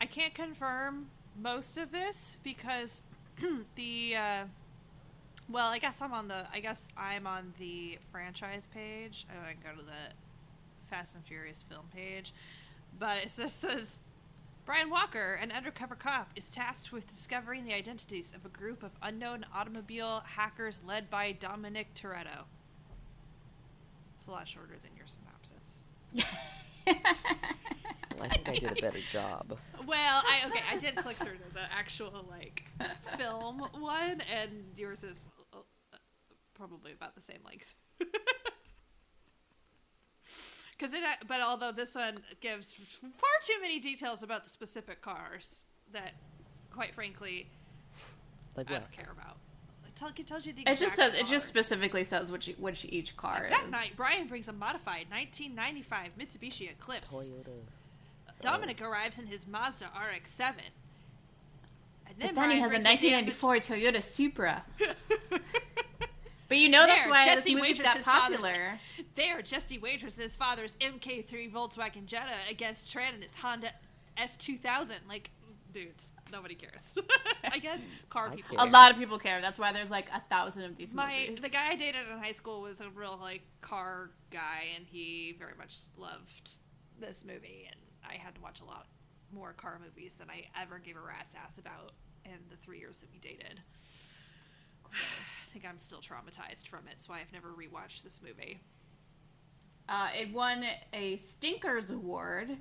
I can't confirm most of this because <clears throat> the uh, well, I guess I'm on the I guess I'm on the franchise page. Oh, I can go to the Fast and Furious film page, but it just says Brian Walker, an undercover cop, is tasked with discovering the identities of a group of unknown automobile hackers led by Dominic Toretto. It's a lot shorter than your synopsis. Well, I think I did a better job. Well, I okay, I did click through to the actual like film one, and yours is probably about the same length. <laughs> Because it, but although this one gives far too many details about the specific cars that, quite frankly, Like I what? don't care about. It, tell, it tells you the. It just exact says it just specifically says which which each car is. That night, Brian brings a modified 1995 Mitsubishi Eclipse. Toyota. Dominic arrives in his Mazda RX-7. And But then he has a brings damaged- 1994 Toyota Supra. <laughs> But you know that's why Jesse this movie's got Waitress's father's- popular. There, Jesse Waitress's father's MK3 Volkswagen Jetta against Tran and his Honda S2000. Like, dudes, nobody cares. <laughs> I guess car I people. care. A lot of people care. That's why there's like a thousand of these My movies. the guy I dated in high school was a real like car guy, and he very much loved this movie, and I had to watch a lot more car movies than I ever gave a rat's ass about in the three years that we dated. I think I'm still traumatized from it, so I've never rewatched this movie. Uh, it won a Stinkers Award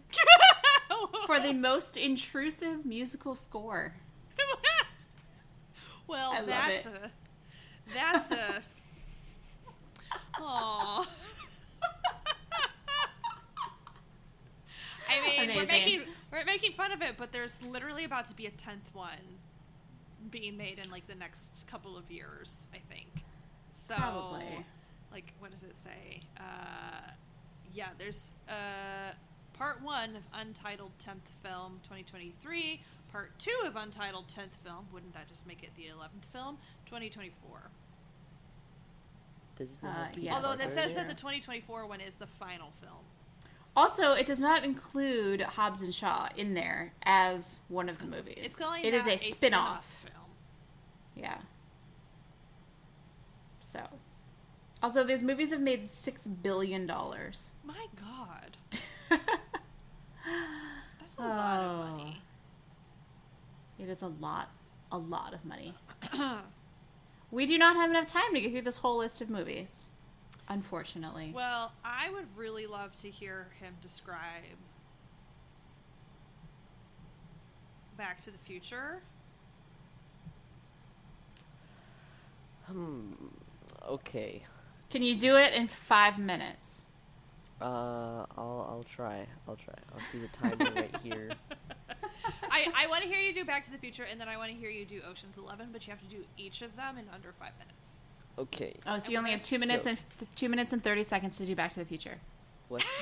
<laughs> for the most intrusive musical score. <laughs> well, I love that's it. a that's a. <laughs> Aww. I mean, we're making we're making fun of it, but there's literally about to be a tenth one being made in like the next couple of years, I think. So, Probably. like, what does it say? Uh, yeah, there's uh, part one of Untitled Tenth Film 2023. Part two of Untitled Tenth Film. Wouldn't that just make it the eleventh film? 2024. Does not Uh, yeah. Although that says that the 2024 one is the final film. Also, it does not include Hobbs and Shaw in there as one of the movies. It's calling It is that a spin-off. film. Yeah. So, also these movies have made six billion dollars. My God, <laughs> that's a lot of money. Oh. It is a lot, a lot of money. <clears throat> we do not have enough time to get through this whole list of movies, unfortunately. Well, I would really love to hear him describe Back to the Future. Hmm. Okay. Can you do it in five minutes? Uh, I'll I'll try. I'll try. I'll see the timer right <laughs> here. I, I want to hear you do Back to the Future, and then I want to hear you do Ocean's Eleven, but you have to do each of them in under five minutes. Okay. Oh, so you only have two minutes So- and two minutes and thirty seconds to do Back to the Future. What? <laughs>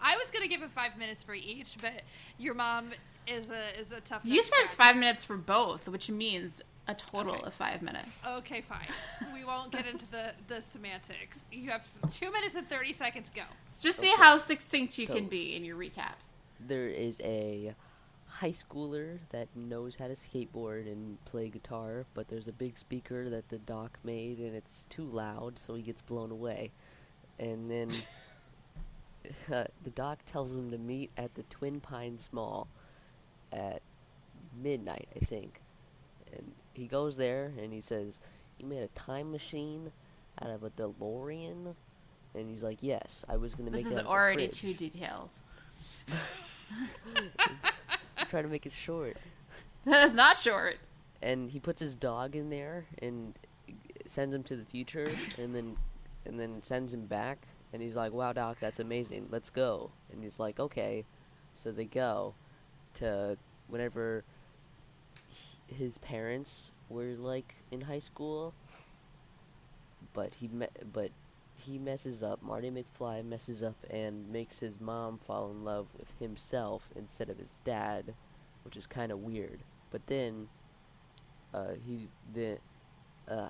I was gonna give him five minutes for each, but your mom is a is a tough. You nut to said crack. five minutes for both, which means a total Okay. of five minutes. Okay, fine. <laughs> we won't get into the the semantics. You have two minutes and thirty seconds. Go. Just see how succinct you So- can be in your recaps. there is a high schooler that knows how to skateboard and play guitar, but there's a big speaker that the doc made and it's too loud, so he gets blown away. And then <laughs> uh, the doc tells him to meet at the Twin Pines Mall at midnight, I think. And he goes there and he says, You made a time machine out of a DeLorean? And he's like, Yes, I was going to make is it of a already too detailed. <laughs> Try to make it short. That is not short. and he puts his dog in there and sends him to the future and then and then sends him back and he's like wow doc that's amazing let's go and he's like okay so they go to whenever his parents were like in high school but he met but he messes up. Marty McFly messes up and makes his mom fall in love with himself instead of his dad, which is kind of weird. But then, uh, he then, uh,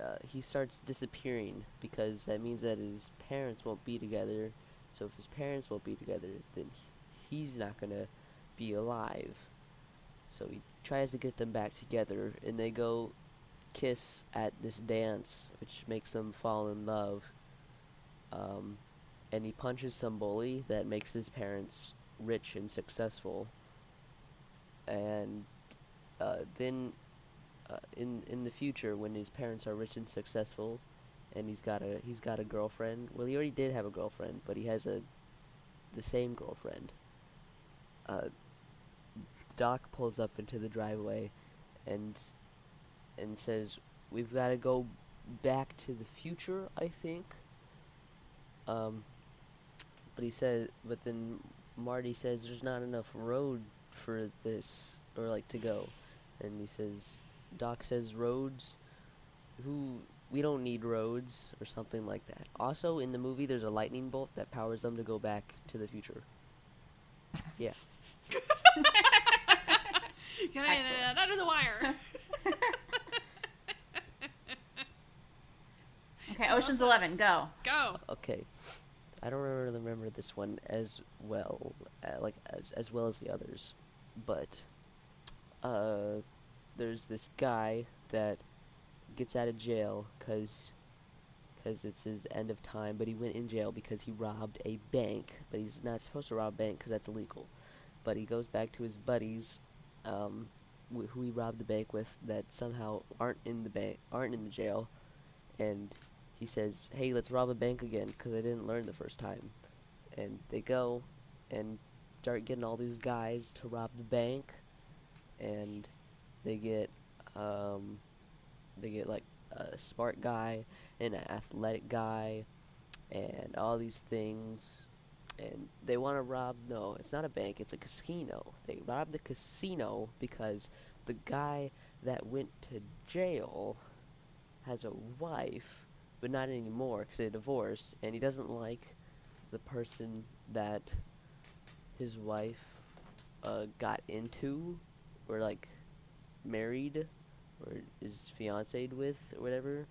uh, he starts disappearing because that means that his parents won't be together. So if his parents won't be together, then he's not gonna be alive. So he tries to get them back together, and they go kiss at this dance, which makes them fall in love. Um, and he punches some bully that makes his parents rich and successful. And uh, then, uh, in in the future, when his parents are rich and successful, and he's got a he's got a girlfriend. Well, he already did have a girlfriend, but he has a the same girlfriend. Uh, Doc pulls up into the driveway, and and says, "We've got to go back to the future." I think. Um. But he says, but then Marty says, "There's not enough road for this, or like to go," and he says, Doc says, "Roads." Who we don't need roads or something like that. Also, in the movie, there's a lightning bolt that powers them to go back to the future. Yeah. <laughs> Get it under the wire. <laughs> Okay, Ocean's Eleven, go. Go. Okay. I don't really remember this one as well, uh, like as as well as the others, but uh, there's this guy that gets out of jail because because it's his end of time, but he went in jail because he robbed a bank, but he's not supposed to rob a bank because that's illegal. But he goes back to his buddies, um, wh- who he robbed the bank with, that somehow aren't in the bank, aren't in the jail, and he says, "Hey, let's rob a bank again because I didn't learn the first time." And they go and start getting all these guys to rob the bank, and they get um, they get like a smart guy and an athletic guy, and all these things. And they want to rob. No, it's not a bank. It's a casino. They rob the casino because the guy that went to jail has a wife, but not anymore because they divorced, and he doesn't like the person that his wife uh, got into, or like married, or is fiancéed with, or whatever,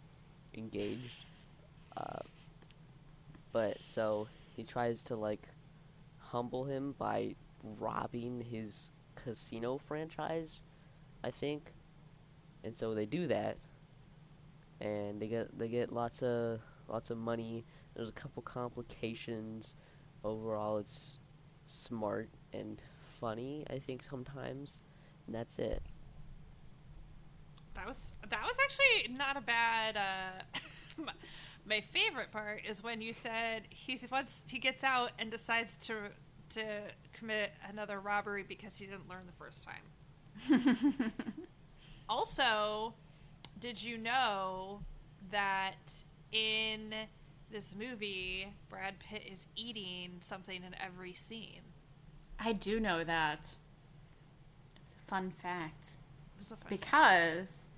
engaged. Uh, but so he tries to like humble him by robbing his casino franchise, I think. And so they do that, and they get they get lots of lots of money. There's a couple complications. Overall, it's smart and funny. I think sometimes, and that's it. That was that was actually not a bad. Uh, <laughs> my- my favorite part is when you said he's once he gets out and decides to to commit another robbery because he didn't learn the first time. <laughs> also, did you know that in this movie Brad Pitt is eating something in every scene? I do know that. It's a fun fact. It a fun- Because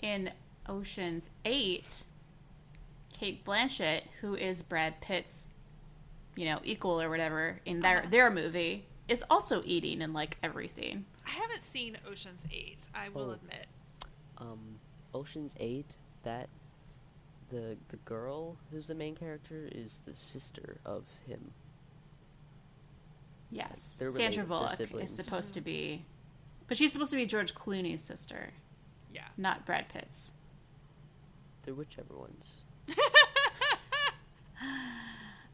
in Ocean's 8, Cate Blanchett, who is Brad Pitt's, you know, equal or whatever in their Uh-huh. their movie, is also eating in like every scene. I haven't seen Ocean's Eight. I will Oh. admit. um, Ocean's Eight, that the the girl who's the main character is the sister of him. Yes. They're Sandra Bullock is supposed to be but she's supposed to be George Clooney's sister, Yeah. not Brad Pitt's. They're whichever ones. <laughs>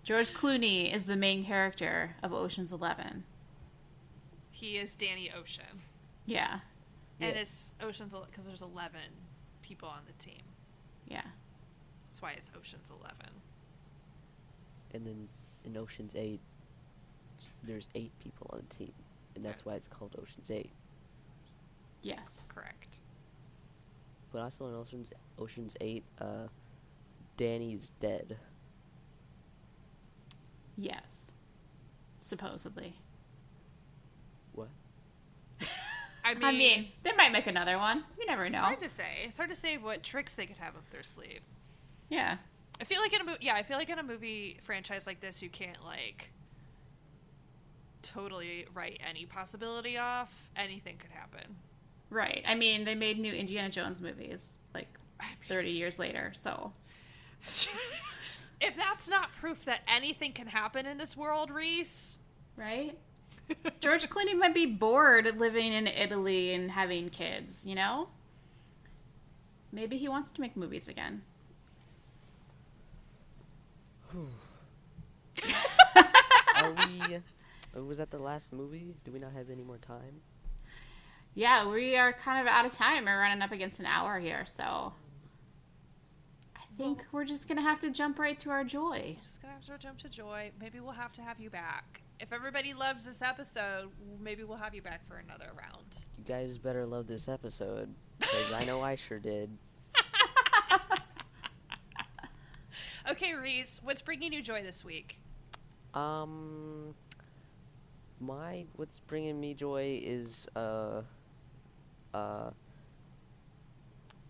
George Clooney is the main character of Ocean's 11. He is Danny Ocean. Yeah. And Yeah. it's Ocean's because there's 11 people on the team. Yeah. That's why it's Ocean's 11. And then in Ocean's Eight, there's eight people on the team, and that's why it's called Ocean's Eight. Yes. Correct. But also in Ocean's Ocean's Eight, uh, Danny's dead. Yes. Supposedly. What? I mean, I mean, they might make another one. You never it's know. It's hard to say. It's hard to say what tricks they could have up their sleeve. Yeah. I feel like in a movie, yeah, I feel like in a movie franchise like this, you can't like totally write any possibility off. Anything could happen. Right. I mean, they made new Indiana Jones movies like 30 years later, so. <laughs> if that's not proof that anything can happen in this world, Reese. Right? <laughs> George Clooney might be bored living in Italy and having kids, you know? Maybe he wants to make movies again. Are we? uh, Was that the last movie? Do we not have any more time? Yeah, we are kind of out of time. We're running up against an hour here, so. I think we're just going to have to jump right to our joy. Just gonna have to jump to joy. Maybe we'll have to have you back. If everybody loves this episode, maybe we'll have you back for another round. You guys better love this episode because I know I sure did. <laughs> Okay, Reese, what's bringing you joy this week? Um, my what's bringing me joy is uh, uh,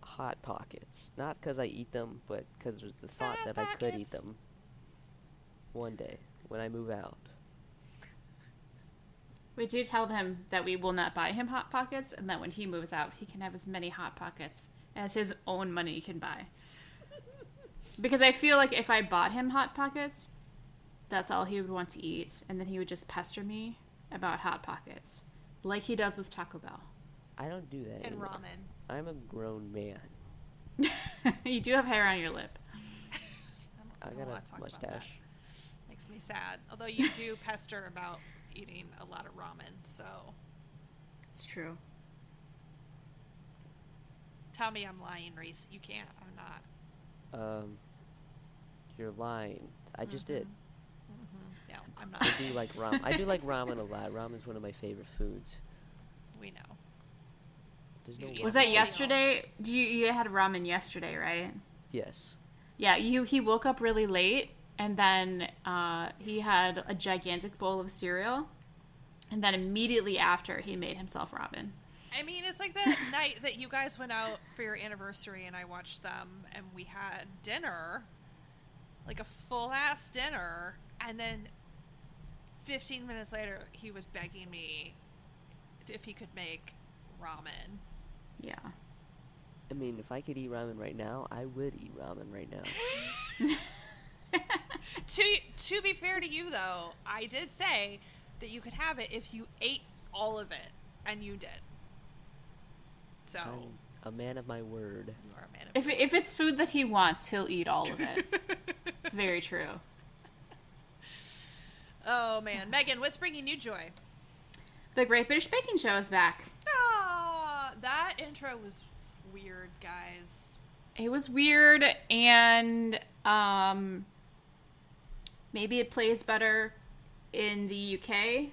hot pockets. Not because I eat them, but because there's the thought Hot that I could eat them one day when I move out. We do tell him that we will not buy him Hot Pockets and that when he moves out, he can have as many Hot Pockets as his own money can buy. Because I feel like if I bought him Hot Pockets, that's all he would want to eat, and then he would just pester me about Hot Pockets, like he does with Taco Bell. I don't do that And anymore. ramen. I'm a grown man. <laughs> you do have hair on your lip. I <laughs> I don't got a about that. mustache. Makes me sad. Although you do pester about eating a lot of ramen, so It's true. tell me I'm lying, Reese. You can't. I'm not. Um, you're lying. I just did. No, I'm not. I do like ramen. I do like ramen a lot. Ramen's one of my favorite foods. we know. There's no You Was that yesterday? Do you, you had ramen yesterday, right? Yes. Yeah, you he woke up really late and then uh, he had a gigantic bowl of cereal, and then immediately after he made himself ramen. I mean, it's like that <laughs> night that you guys went out for your anniversary and I watched them and we had dinner, like a full ass dinner, and then 15 minutes later he was begging me if he could make ramen. Yeah. I mean, if I could eat ramen right now, I would eat ramen right now. <laughs> <laughs> to to be fair to you though, I did say that you could have it if you ate all of it, and you did. So I'm a man of my word. you are a man of If if it's food that he wants, he'll eat all of it. <laughs> it's very true. <laughs> Oh man, Megan, what's bringing you joy? The Great British Baking Show is back. Ah, that intro was weird, guys. It was weird and um maybe it plays better in the UK.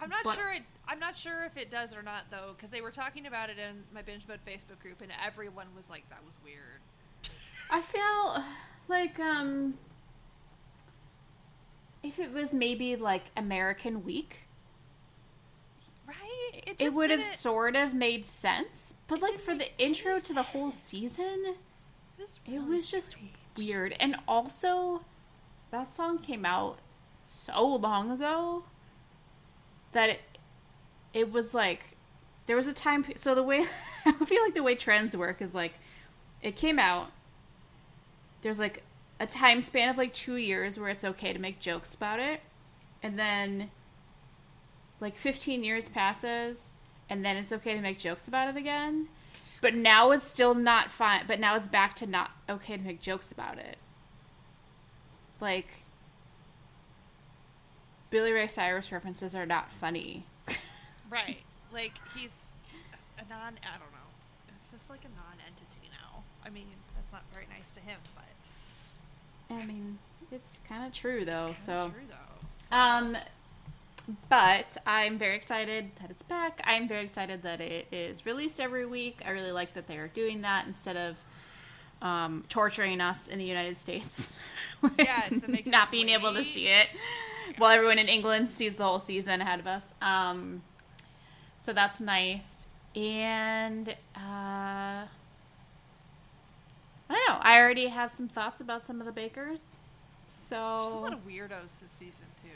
I'm not But- sure. It, I'm not sure if it does or not though, because they were talking about it in my binge mode Facebook group, and everyone was like, "That was weird." I feel like um if it was maybe like American Week, Right? it, just would have sort of made sense. But It like for the intro to the whole season, It was, it was just strange. weird. And also, that song came out so long ago that it, it was like there was a time. So the way <laughs> I feel like the way trends work is like it came out. There's like a time span of like two years where it's okay to make jokes about it, and then like 15 years passes, and then it's okay to make jokes about it again. But now it's still not fine. But now it's back to not okay to make jokes about it. Like, Billy Ray Cyrus references are not funny. <laughs> right. Like he's a non. I don't know. It's just like a non-entity now. I mean, that's not very nice to him, but I mean, it's kind of true though. it's So, true though. So- um, but I'm very excited that it's back. I'm very excited that it is released every week. I really like that they are doing that instead of um, torturing us in the United States. <laughs> <laughs> Yes, not being able to see it <laughs> while everyone in England sees the whole season ahead of us. Um, so that's nice. And uh, I don't know. I already have some thoughts about some of the bakers. So there's a lot of weirdos this season too.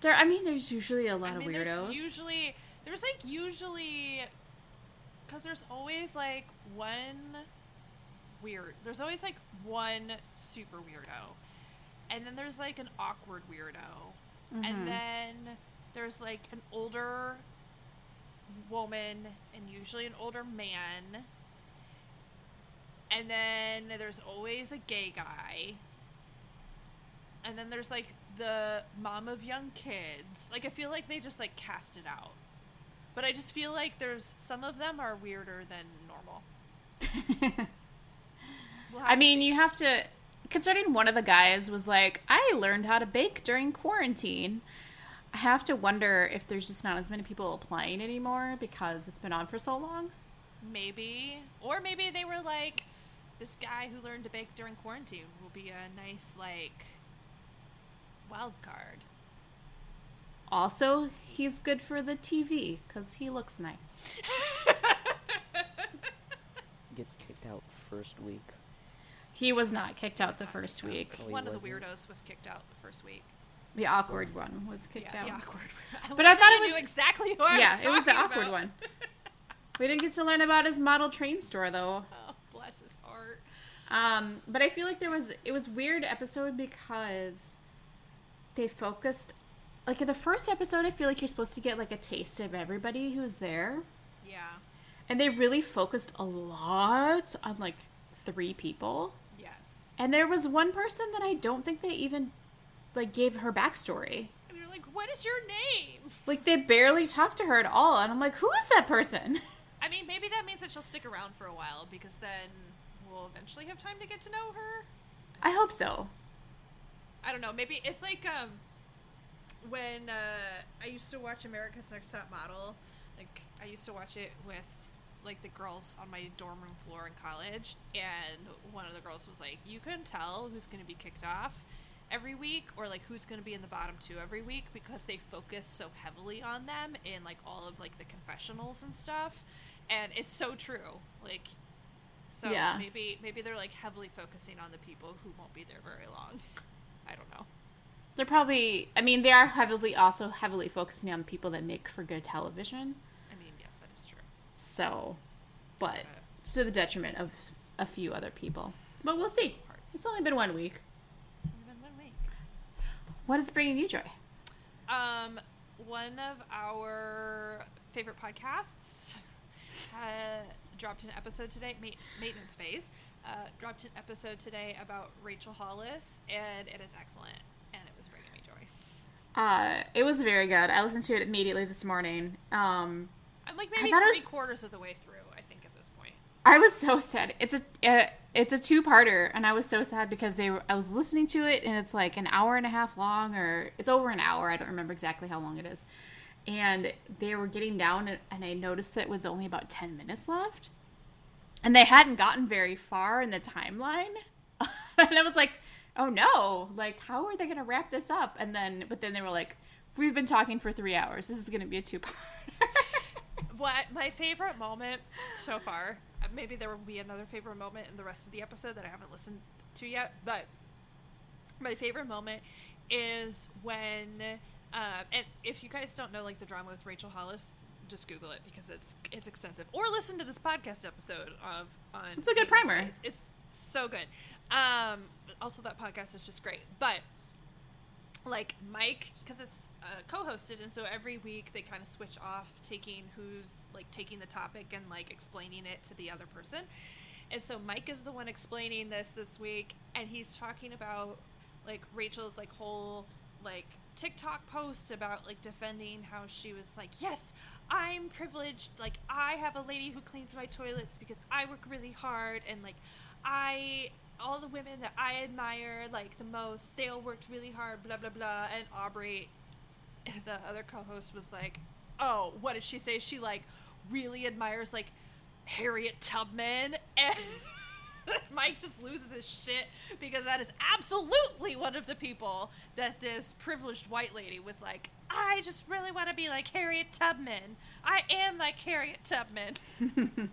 there, I mean, there's usually a lot I mean, of weirdos. there's usually there's like usually because there's always like one weird. There's always like one super weirdo, and then there's like an awkward weirdo, Mhm. and then there's like an older woman and usually an older man. And then there's always a gay guy. And then there's like the mom of young kids. Like I feel like they just like cast it out. But I just feel like there's some of them are weirder than normal. <laughs> We'll I mean, see. you have to. Concerning one of the guys was like, I learned how to bake during quarantine. I have to wonder if there's just not as many people applying anymore because it's been on for so long. maybe or maybe they were like this guy who learned to bake during quarantine will be a nice like wild card. Also, he's good for the TV because he looks nice. <laughs> Gets kicked out first week. He was not kicked out the first week. Oh, he One of the wasn't? weirdos was kicked out the first week. The awkward one was kicked yeah, out. the awkward. <laughs> I But I thought it was- knew exactly who I yeah, was it was the awkward about. one. <laughs> We didn't get to learn about his model train store though. Oh, bless his heart. Um, but I feel like there was it was weird episode because they focused like in the first episode I feel like you're supposed to get like a taste of everybody who's there. Yeah. And they really focused a lot on like three people. And there was one person that I don't think they even like gave her backstory. And you're like, what is your name? Like they barely talked to her at all, and I'm like, who is that person? <laughs> I mean, maybe that means that she'll stick around for a while because then we'll eventually have time to get to know her. I hope so. I don't know. Maybe it's like um when uh, I used to watch America's Next Top Model. Like I used to watch it with like the girls on my dorm room floor in college, and one of the girls was like, "You can tell who's going to be kicked off." every week or like who's going to be in the bottom two every week because they focus so heavily on them in like all of like the confessionals and stuff and it's so true like so Yeah. maybe maybe they're like heavily focusing on the people who won't be there very long <laughs> i don't know They're probably, I mean, they are heavily also heavily focusing on the people that make for good television. i mean yes that is true So, but to the detriment of a few other people. But we'll see. It's only been one week. it's only been one week What is bringing you joy? Um, one of our favorite podcasts uh, dropped an episode today. Ma- Maintenance phase uh, dropped an episode today about Rachel Hollis, and it is excellent, and it was bringing me joy. Uh, it was very good. I listened to it immediately this morning. Um, I'm like maybe three was- quarters of the way through. I think at this point. I was so sad. It's a uh, it's a two parter, and I was so sad because they were. I was listening to it, and it's like an hour and a half long, or it's over an hour. I don't remember exactly how long it is. And they were getting down, and, and I noticed that it was only about ten minutes left, and they hadn't gotten very far in the timeline. <laughs> and I was like, "Oh no! Like, how are they going to wrap this up?" And then, but then they were like, "We've been talking for three hours. This is going to be a two part." <laughs> What my favorite moment so far? uh, Maybe there will be another favorite moment in the rest of the episode that I haven't listened to yet, but my favorite moment is when, uh, and if you guys don't know like the drama with Rachel Hollis, just Google it because it's it's extensive, or listen to this podcast episode of on. It's a good primer. It's so good. Um, also, that podcast is just great, but like Mike, because it's uh, co-hosted, and so every week they kind of switch off taking who's like taking the topic and like explaining it to the other person. And so Mike is the one explaining this this week, and he's talking about like Rachel's like whole like TikTok post about like defending how she was like, yes, I'm privileged. Like I have a lady who cleans my toilets because I work really hard, and like I all the women that I admire like the most, they all worked really hard. Blah blah blah. And Aubrey, <laughs> the other co-host, was like, oh, what did she say? She like really admires like Harriet Tubman <laughs> and. Mike just loses his shit because that is absolutely one of the people that this privileged white lady was like, I just really want to be like Harriet Tubman. I am like Harriet Tubman. <laughs>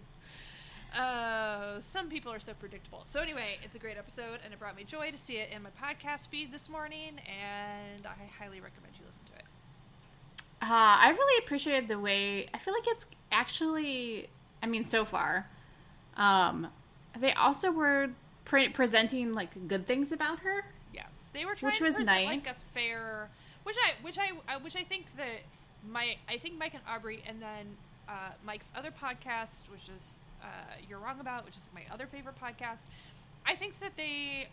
Uh, some people are so predictable. So anyway, it's a great episode, and it brought me joy to see it in my podcast feed this morning, and I highly recommend you listen to it. Uh, I really appreciated the way I feel like it's actually. I mean, so far, um, they also were pre- presenting like good things about her. Yes, they were trying Which to was present, like a nice. fair, which I, which I, uh, which I think that my, I think Mike and Aubrey, and then uh, Mike's other podcast, which is uh, You're Wrong About, which is my other favorite podcast. I think that they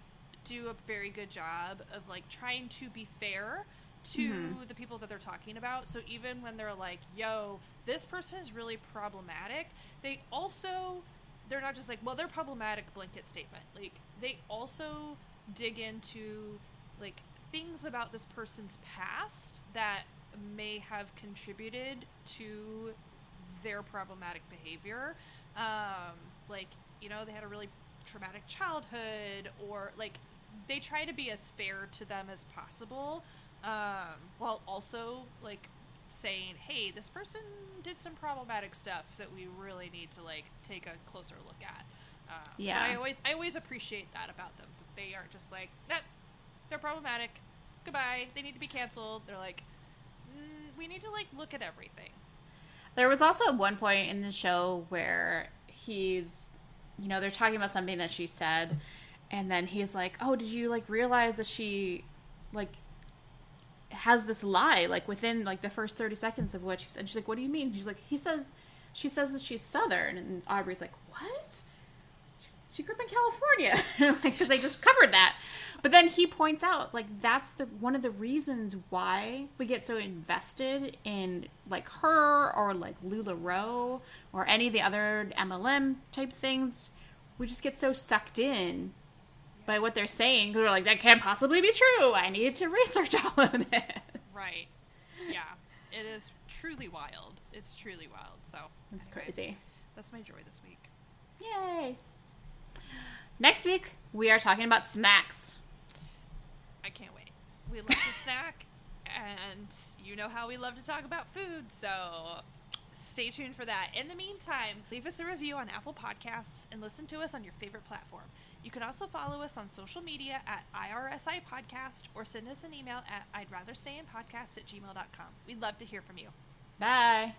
do a very good job of like trying to be fair to Mhm. the people that they're talking about. So even when they're like, "Yo, this person is really problematic," they also they're not just like, "Well, they're problematic." Blanket statement. Like they also dig into like things about this person's past that may have contributed to their problematic behavior. Um, like, you know, they had a really traumatic childhood, or like they try to be as fair to them as possible, um, while also like saying, "Hey, this person did some problematic stuff that we really need to like take a closer look at." Um, Yeah. I always I always appreciate that about them. That they aren't just like that. They're problematic. Goodbye. They need to be canceled. They're like, mm, we need to like look at everything. There was also at one point in the show where he's, you know, they're talking about something that she said, and then he's like, "Oh, did you like realize that she, like, has this lie like within like the first thirty seconds of what she said?" She's like, "What do you mean?" She's like, "He says, she says that she's Southern," and Aubrey's like, "What?" She grew up in California, <laughs> because they just covered that. But then he points out, like that's the one of the reasons why we get so invested in like her or like LuLaRoe or any of the other MLM type things. We just get so sucked in by what they're saying. 'cause We're like, that can't possibly be true. I need to research all of this. Right. Yeah. It is truly wild. It's truly wild. So That's anyway, crazy. That's my joy this week. Yay! Next week we are talking about snacks. I can't wait. We love to <laughs> snack, and you know how we love to talk about food, so stay tuned for that. In the meantime, leave us a review on Apple Podcasts and listen to us on your favorite platform. You can also follow us on social media at IRSI Podcast or send us an email at I'd rather stay in podcast at gmail.com. We'd love to hear from you. Bye.